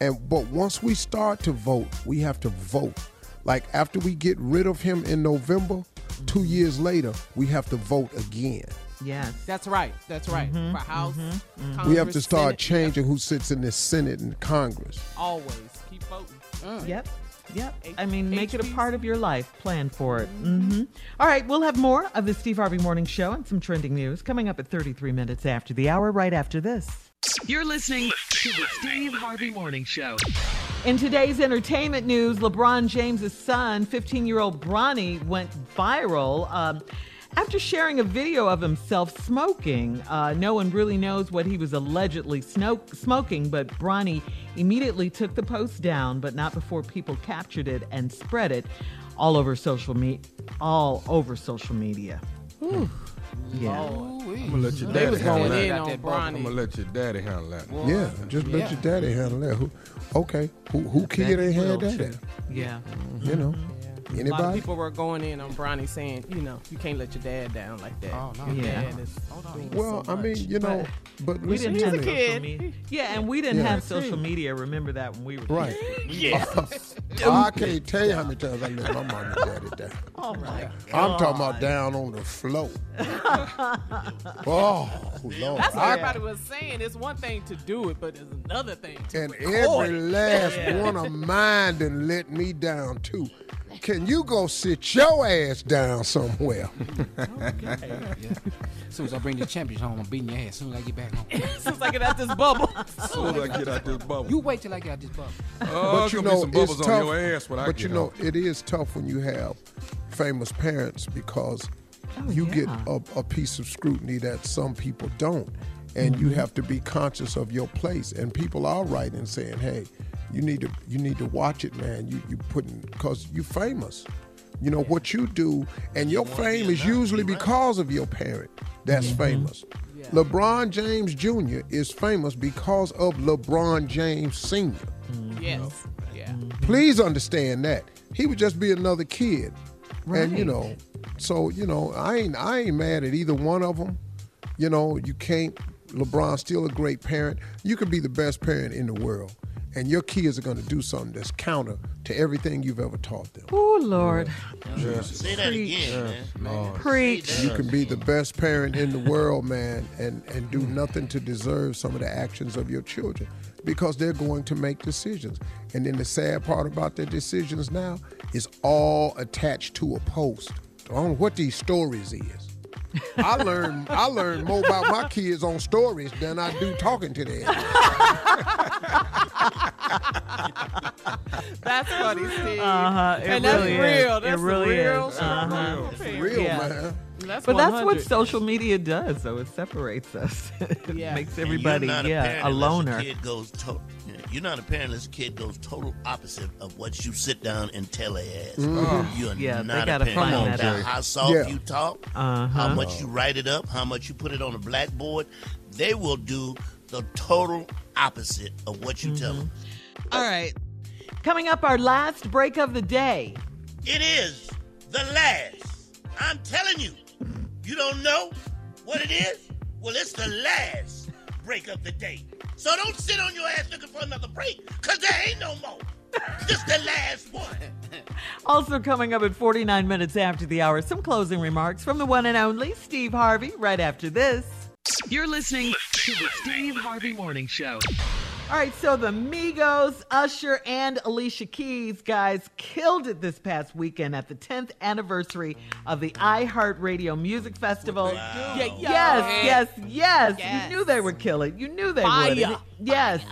And but once we start to vote, we have to vote. Like after we get rid of him in November, two years later, we have to vote again. yes. That's right. That's right. Mm-hmm. For House, mm-hmm. Mm-hmm. we have to start Senate, changing who sits in the Senate and Congress. Always keep voting. Mm. Yep. Yep. H- I mean, make it a part of your life. Plan for it. hmm All right. We'll have more of the Steve Harvey Morning Show and some trending news coming up at 33 minutes after the hour, right after this. You're listening to the Steve Harvey Morning Show. In today's entertainment news, LeBron James' son, 15 year old Bronny, went viral um, after sharing a video of himself smoking. Uh, no one really knows what he was allegedly sno- smoking, but Bronny immediately took the post down, but not before people captured it and spread it all over social media. All over social media. Yeah. Oh, I'm gonna let your They daddy was handle going that. in on that. I'm gonna let your daddy handle that. Yeah, just let your daddy handle that. Who, okay, who who kid ain't had that at? Yeah. You know, A lot of people were going in on Bronny saying, you know, you can't let your dad down like that. Oh, no. Your Yeah. dad is doing Well, so I mean, you know, but We listen didn't have social media. Yeah, and we didn't Yeah. have social media. Remember that when we were Right. kids. *laughs* I can't tell you how many times I let my mom and daddy down. Oh my God. I'm talking about down on the floor. *laughs* oh, Lord. That's what I- everybody was saying. It's one thing to do it, but it's another thing to and record every last Yeah. one of mine done let me down too. Can you go sit your ass down somewhere? As *laughs* soon as I bring the championship home, I'm beating your ass. As soon as I get back home. As *laughs* soon as I get out this bubble. As soon as I get out this bubble. You wait till I get out this bubble. Oh, but you know, some it's tough. on your ass when I but get you know, home. it is tough when you have famous parents because oh, you get a, a piece of scrutiny that some people don't, and you mm-hmm. have to be conscious of your place. And people are writing and saying, "Hey, you need to you need to watch it, man. You you putting because you famous." You know what you do, and your fame is usually because of your parent. That's mm-hmm. famous. LeBron James Jr. is famous because of LeBron James Sr. Mm-hmm. Yes. Yeah. Mm-hmm. Please understand that he would just be another kid, and you know, so you know, I ain't I ain't mad at either one of them. You know, you can't. LeBron's still a great parent. You could be the best parent in the world, and your kids are going to do something that's counter to everything you've ever taught them. Oh Lord. Say that again, man. Preach. You can be the best parent in the world, man, and, and do nothing to deserve some of the actions of your children because they're going to make decisions. And then the sad part about their decisions now is all attached to a post. I don't know what these stories is. *laughs* I learned I learned more about my kids on stories than I do talking to them. *laughs* *laughs* That's funny, Steve. Uh-huh. It and that's really is. real. It That's the really real. is. Uh-huh. It's real, man. That's but that's what social media does, though. It separates us. *laughs* it Yeah. makes And everybody, you're not a yeah, parent a loner. A kid goes to- you're not a parent unless a kid goes total opposite of what you sit down and tell their ass. Mhm. You're Yeah, not a parent. find No that out. How soft Yeah. you talk, Uh-huh. how much you write it up, how much you put it on a blackboard, they will do the total opposite of what you tell mm-hmm. them. All right. Coming up, our last break of the day. It is the last. I'm telling you. You don't know what it is? Well, it's the last break of the day. So don't sit on your ass looking for another break, because there ain't no more. Just the last one. *laughs* Also coming up at 49 minutes after the hour, some closing remarks from the one and only Steve Harvey right after this. You're listening to the Steve Harvey Morning Show. All right, so the Migos, Usher, and Alicia Keys, guys, killed it this past weekend at the 10th anniversary of the iHeartRadio Music Festival. Yeah, Yes, yes, yes, Yes. You knew they would kill it. You knew they Fire. would. And it- Yes.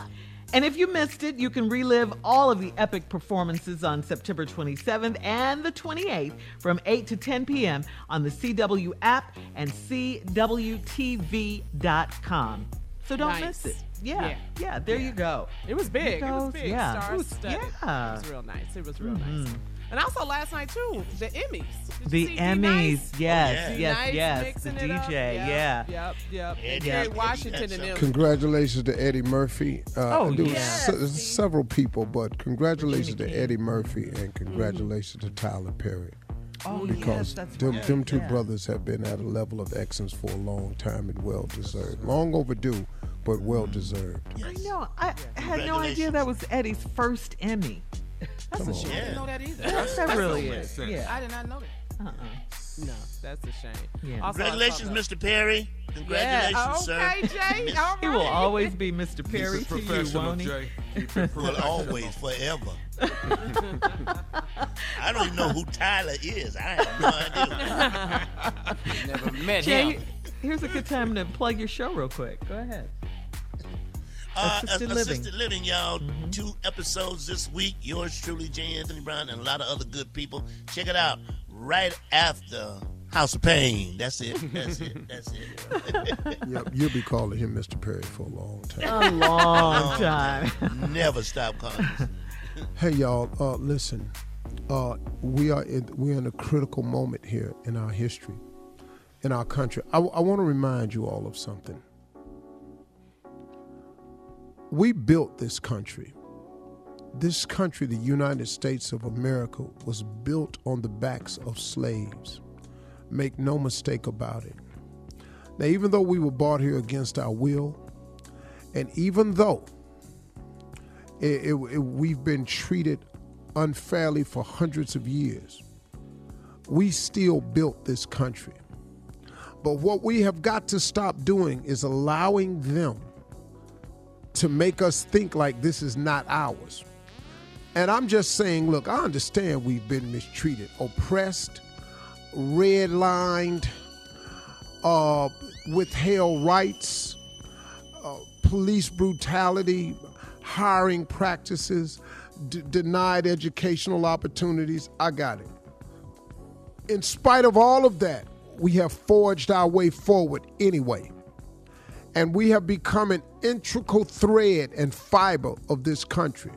And if you missed it, you can relive all of the epic performances on September 27th and the 28th from 8 to 10 p.m. on the CW app and CWTV.com. So don't Nice. miss it. Yeah, yeah, Yeah. there you go. It was big. It was big. yeah. Star was- yeah. It was real nice. It was real mm-hmm. nice. And also last night too, the Emmys. Did The Emmys, D-Nice? yes, D-Nice yes, yes. The. DJ, Yep, yeah. Yep, yep. And Eddie- Jerry Eddie Washington had and them. Congratulations to Eddie Murphy. Uh, Oh, there was yes. se- several people, but congratulations to Eddie Murphy and congratulations to Tyler Perry. Oh, because yes, them, right. them two Yeah. brothers have been at a level of excellence for a long time and well deserved. Long overdue, but well deserved. I know. I had no idea that was Eddie's first Emmy. *laughs* That's Come a shame. I didn't know that either. Yes, that That's really so is. weird. Yeah. I did not know that. Uh-uh. No, that's a shame. Yeah. Also, Congratulations, Mr. Perry. Congratulations, Yeah. sir. Okay, Jay. *laughs* All He will always be Mr. Perry Keep to you, professional, won't he? Jay. *laughs* Well, always, forever. I don't even know who Tyler is. I have no idea. Never met Jay, him. here's a good time to plug your show real quick. Go ahead. Uh, Assisted uh, living. Assisted living, y'all. Two episodes this week. Yours truly, J. Anthony Brown, and a lot of other good people. Check it out right after House of Payne. That's it. That's it. That's it. *laughs* Yep, you'll be calling him Mr. Perry for a long time. A long time. Never stop calling. *laughs* Hey y'all, uh, listen. Uh, we are in, we're in a critical moment here in our history, in our country. I, want to remind you all of something. We built this country. This country, the United States of America, was built on the backs of slaves. Make no mistake about it. Now, even though we were bought here against our will, and even though it, it, it- we've been treated unfairly for hundreds of years. We still built this country. But what we have got to stop doing is allowing them to make us think like this is not ours. And I'm just saying, look, I understand we've been mistreated, oppressed, redlined, uh, withheld rights, uh, police brutality, hiring practices, d- denied educational opportunities. I got it. In spite of all of that, we have forged our way forward anyway. And we have become an integral thread and fiber of this country.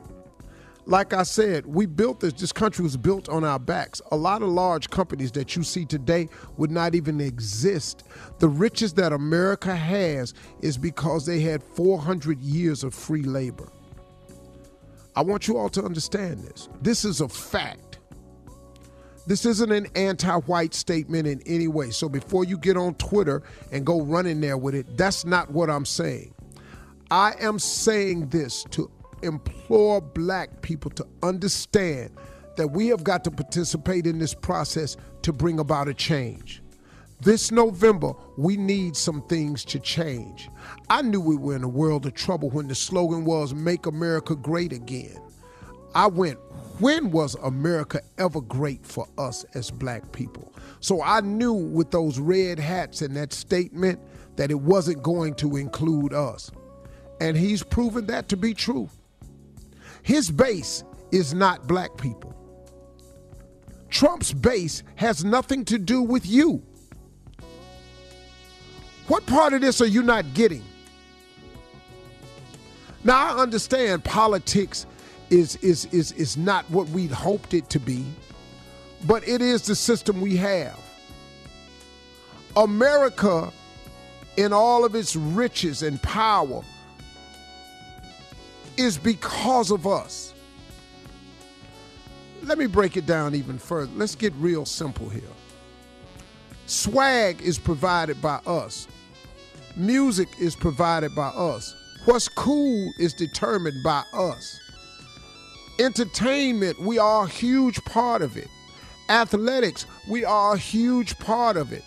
Like I said, we built this. This country was built on our backs. A lot of large companies that you see today would not even exist. The riches that America has is because they had 400 years of free labor. I want you all to understand this. This is a fact. This isn't an anti white statement in any way. So before you get on Twitter and go run in there with it, that's not what I'm saying. I am saying this to implore black people to understand that we have got to participate in this process to bring about a change. This November, we need some things to change. I knew we were in a world of trouble when the slogan was Make America Great Again. I went, when was America ever great for us as black people? So I knew with those red hats and that statement that it wasn't going to include us. And he's proven that to be true. His base is not black people. Trump's base has nothing to do with you. What part of this are you not getting? Now I understand politics is is is is not what we'd hoped it to be, but it is the system we have. America in all of its riches and power is because of us. Let me break it down even further. Let's get real simple here. Swag is provided by us. Music is provided by us. What's cool is determined by us. Entertainment, we are a huge part of it. Athletics, we are a huge part of it.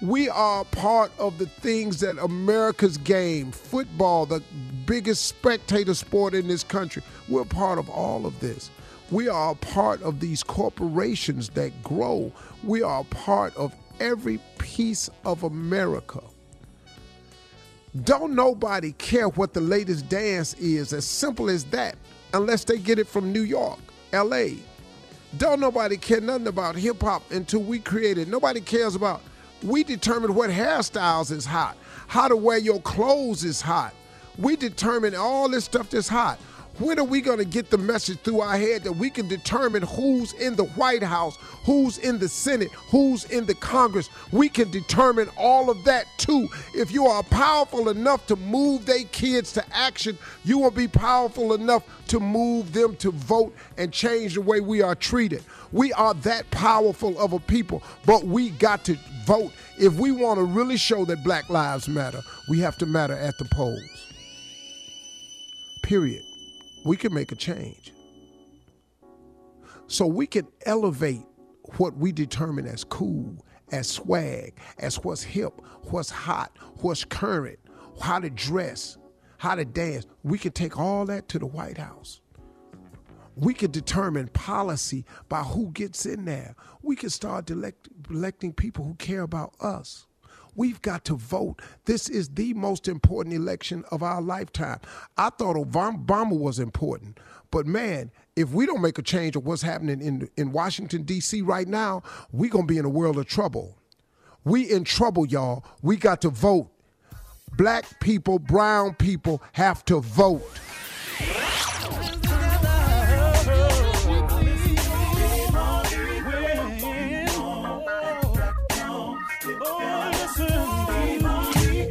We are part of the things that America's game, football, the biggest spectator sport in this country. We're part of all of this. We are part of these corporations that grow. We are part of every piece of America. Don't nobody care what the latest dance is, as simple as that, unless they get it from New York, LA. Don't nobody care nothing about hip hop until we create it. Nobody cares about, we determine what hairstyles is hot, how to wear your clothes is hot. We determine all this stuff that's hot. When are we going to get the message through our head that we can determine who's in the White House, who's in the Senate, who's in the Congress? We can determine all of that too. If you are powerful enough to move their kids to action, you will be powerful enough to move them to vote and change the way we are treated. We are that powerful of a people, but we got to vote. If we want to really show that Black Lives Matter, we have to matter at the polls. Period we can make a change. So we can elevate what we determine as cool, as swag, as what's hip, what's hot, what's current, how to dress, how to dance. We can take all that to the White House. We can determine policy by who gets in there. We can start elect, electing people who care about us. We've got to vote. This is the most important election of our lifetime. I thought Obama was important, but man, if we don't make a change of what's happening in in Washington D.C. right now, we're gonna be in a world of trouble. We in trouble, y'all. We got to vote. Black people, brown people have to vote.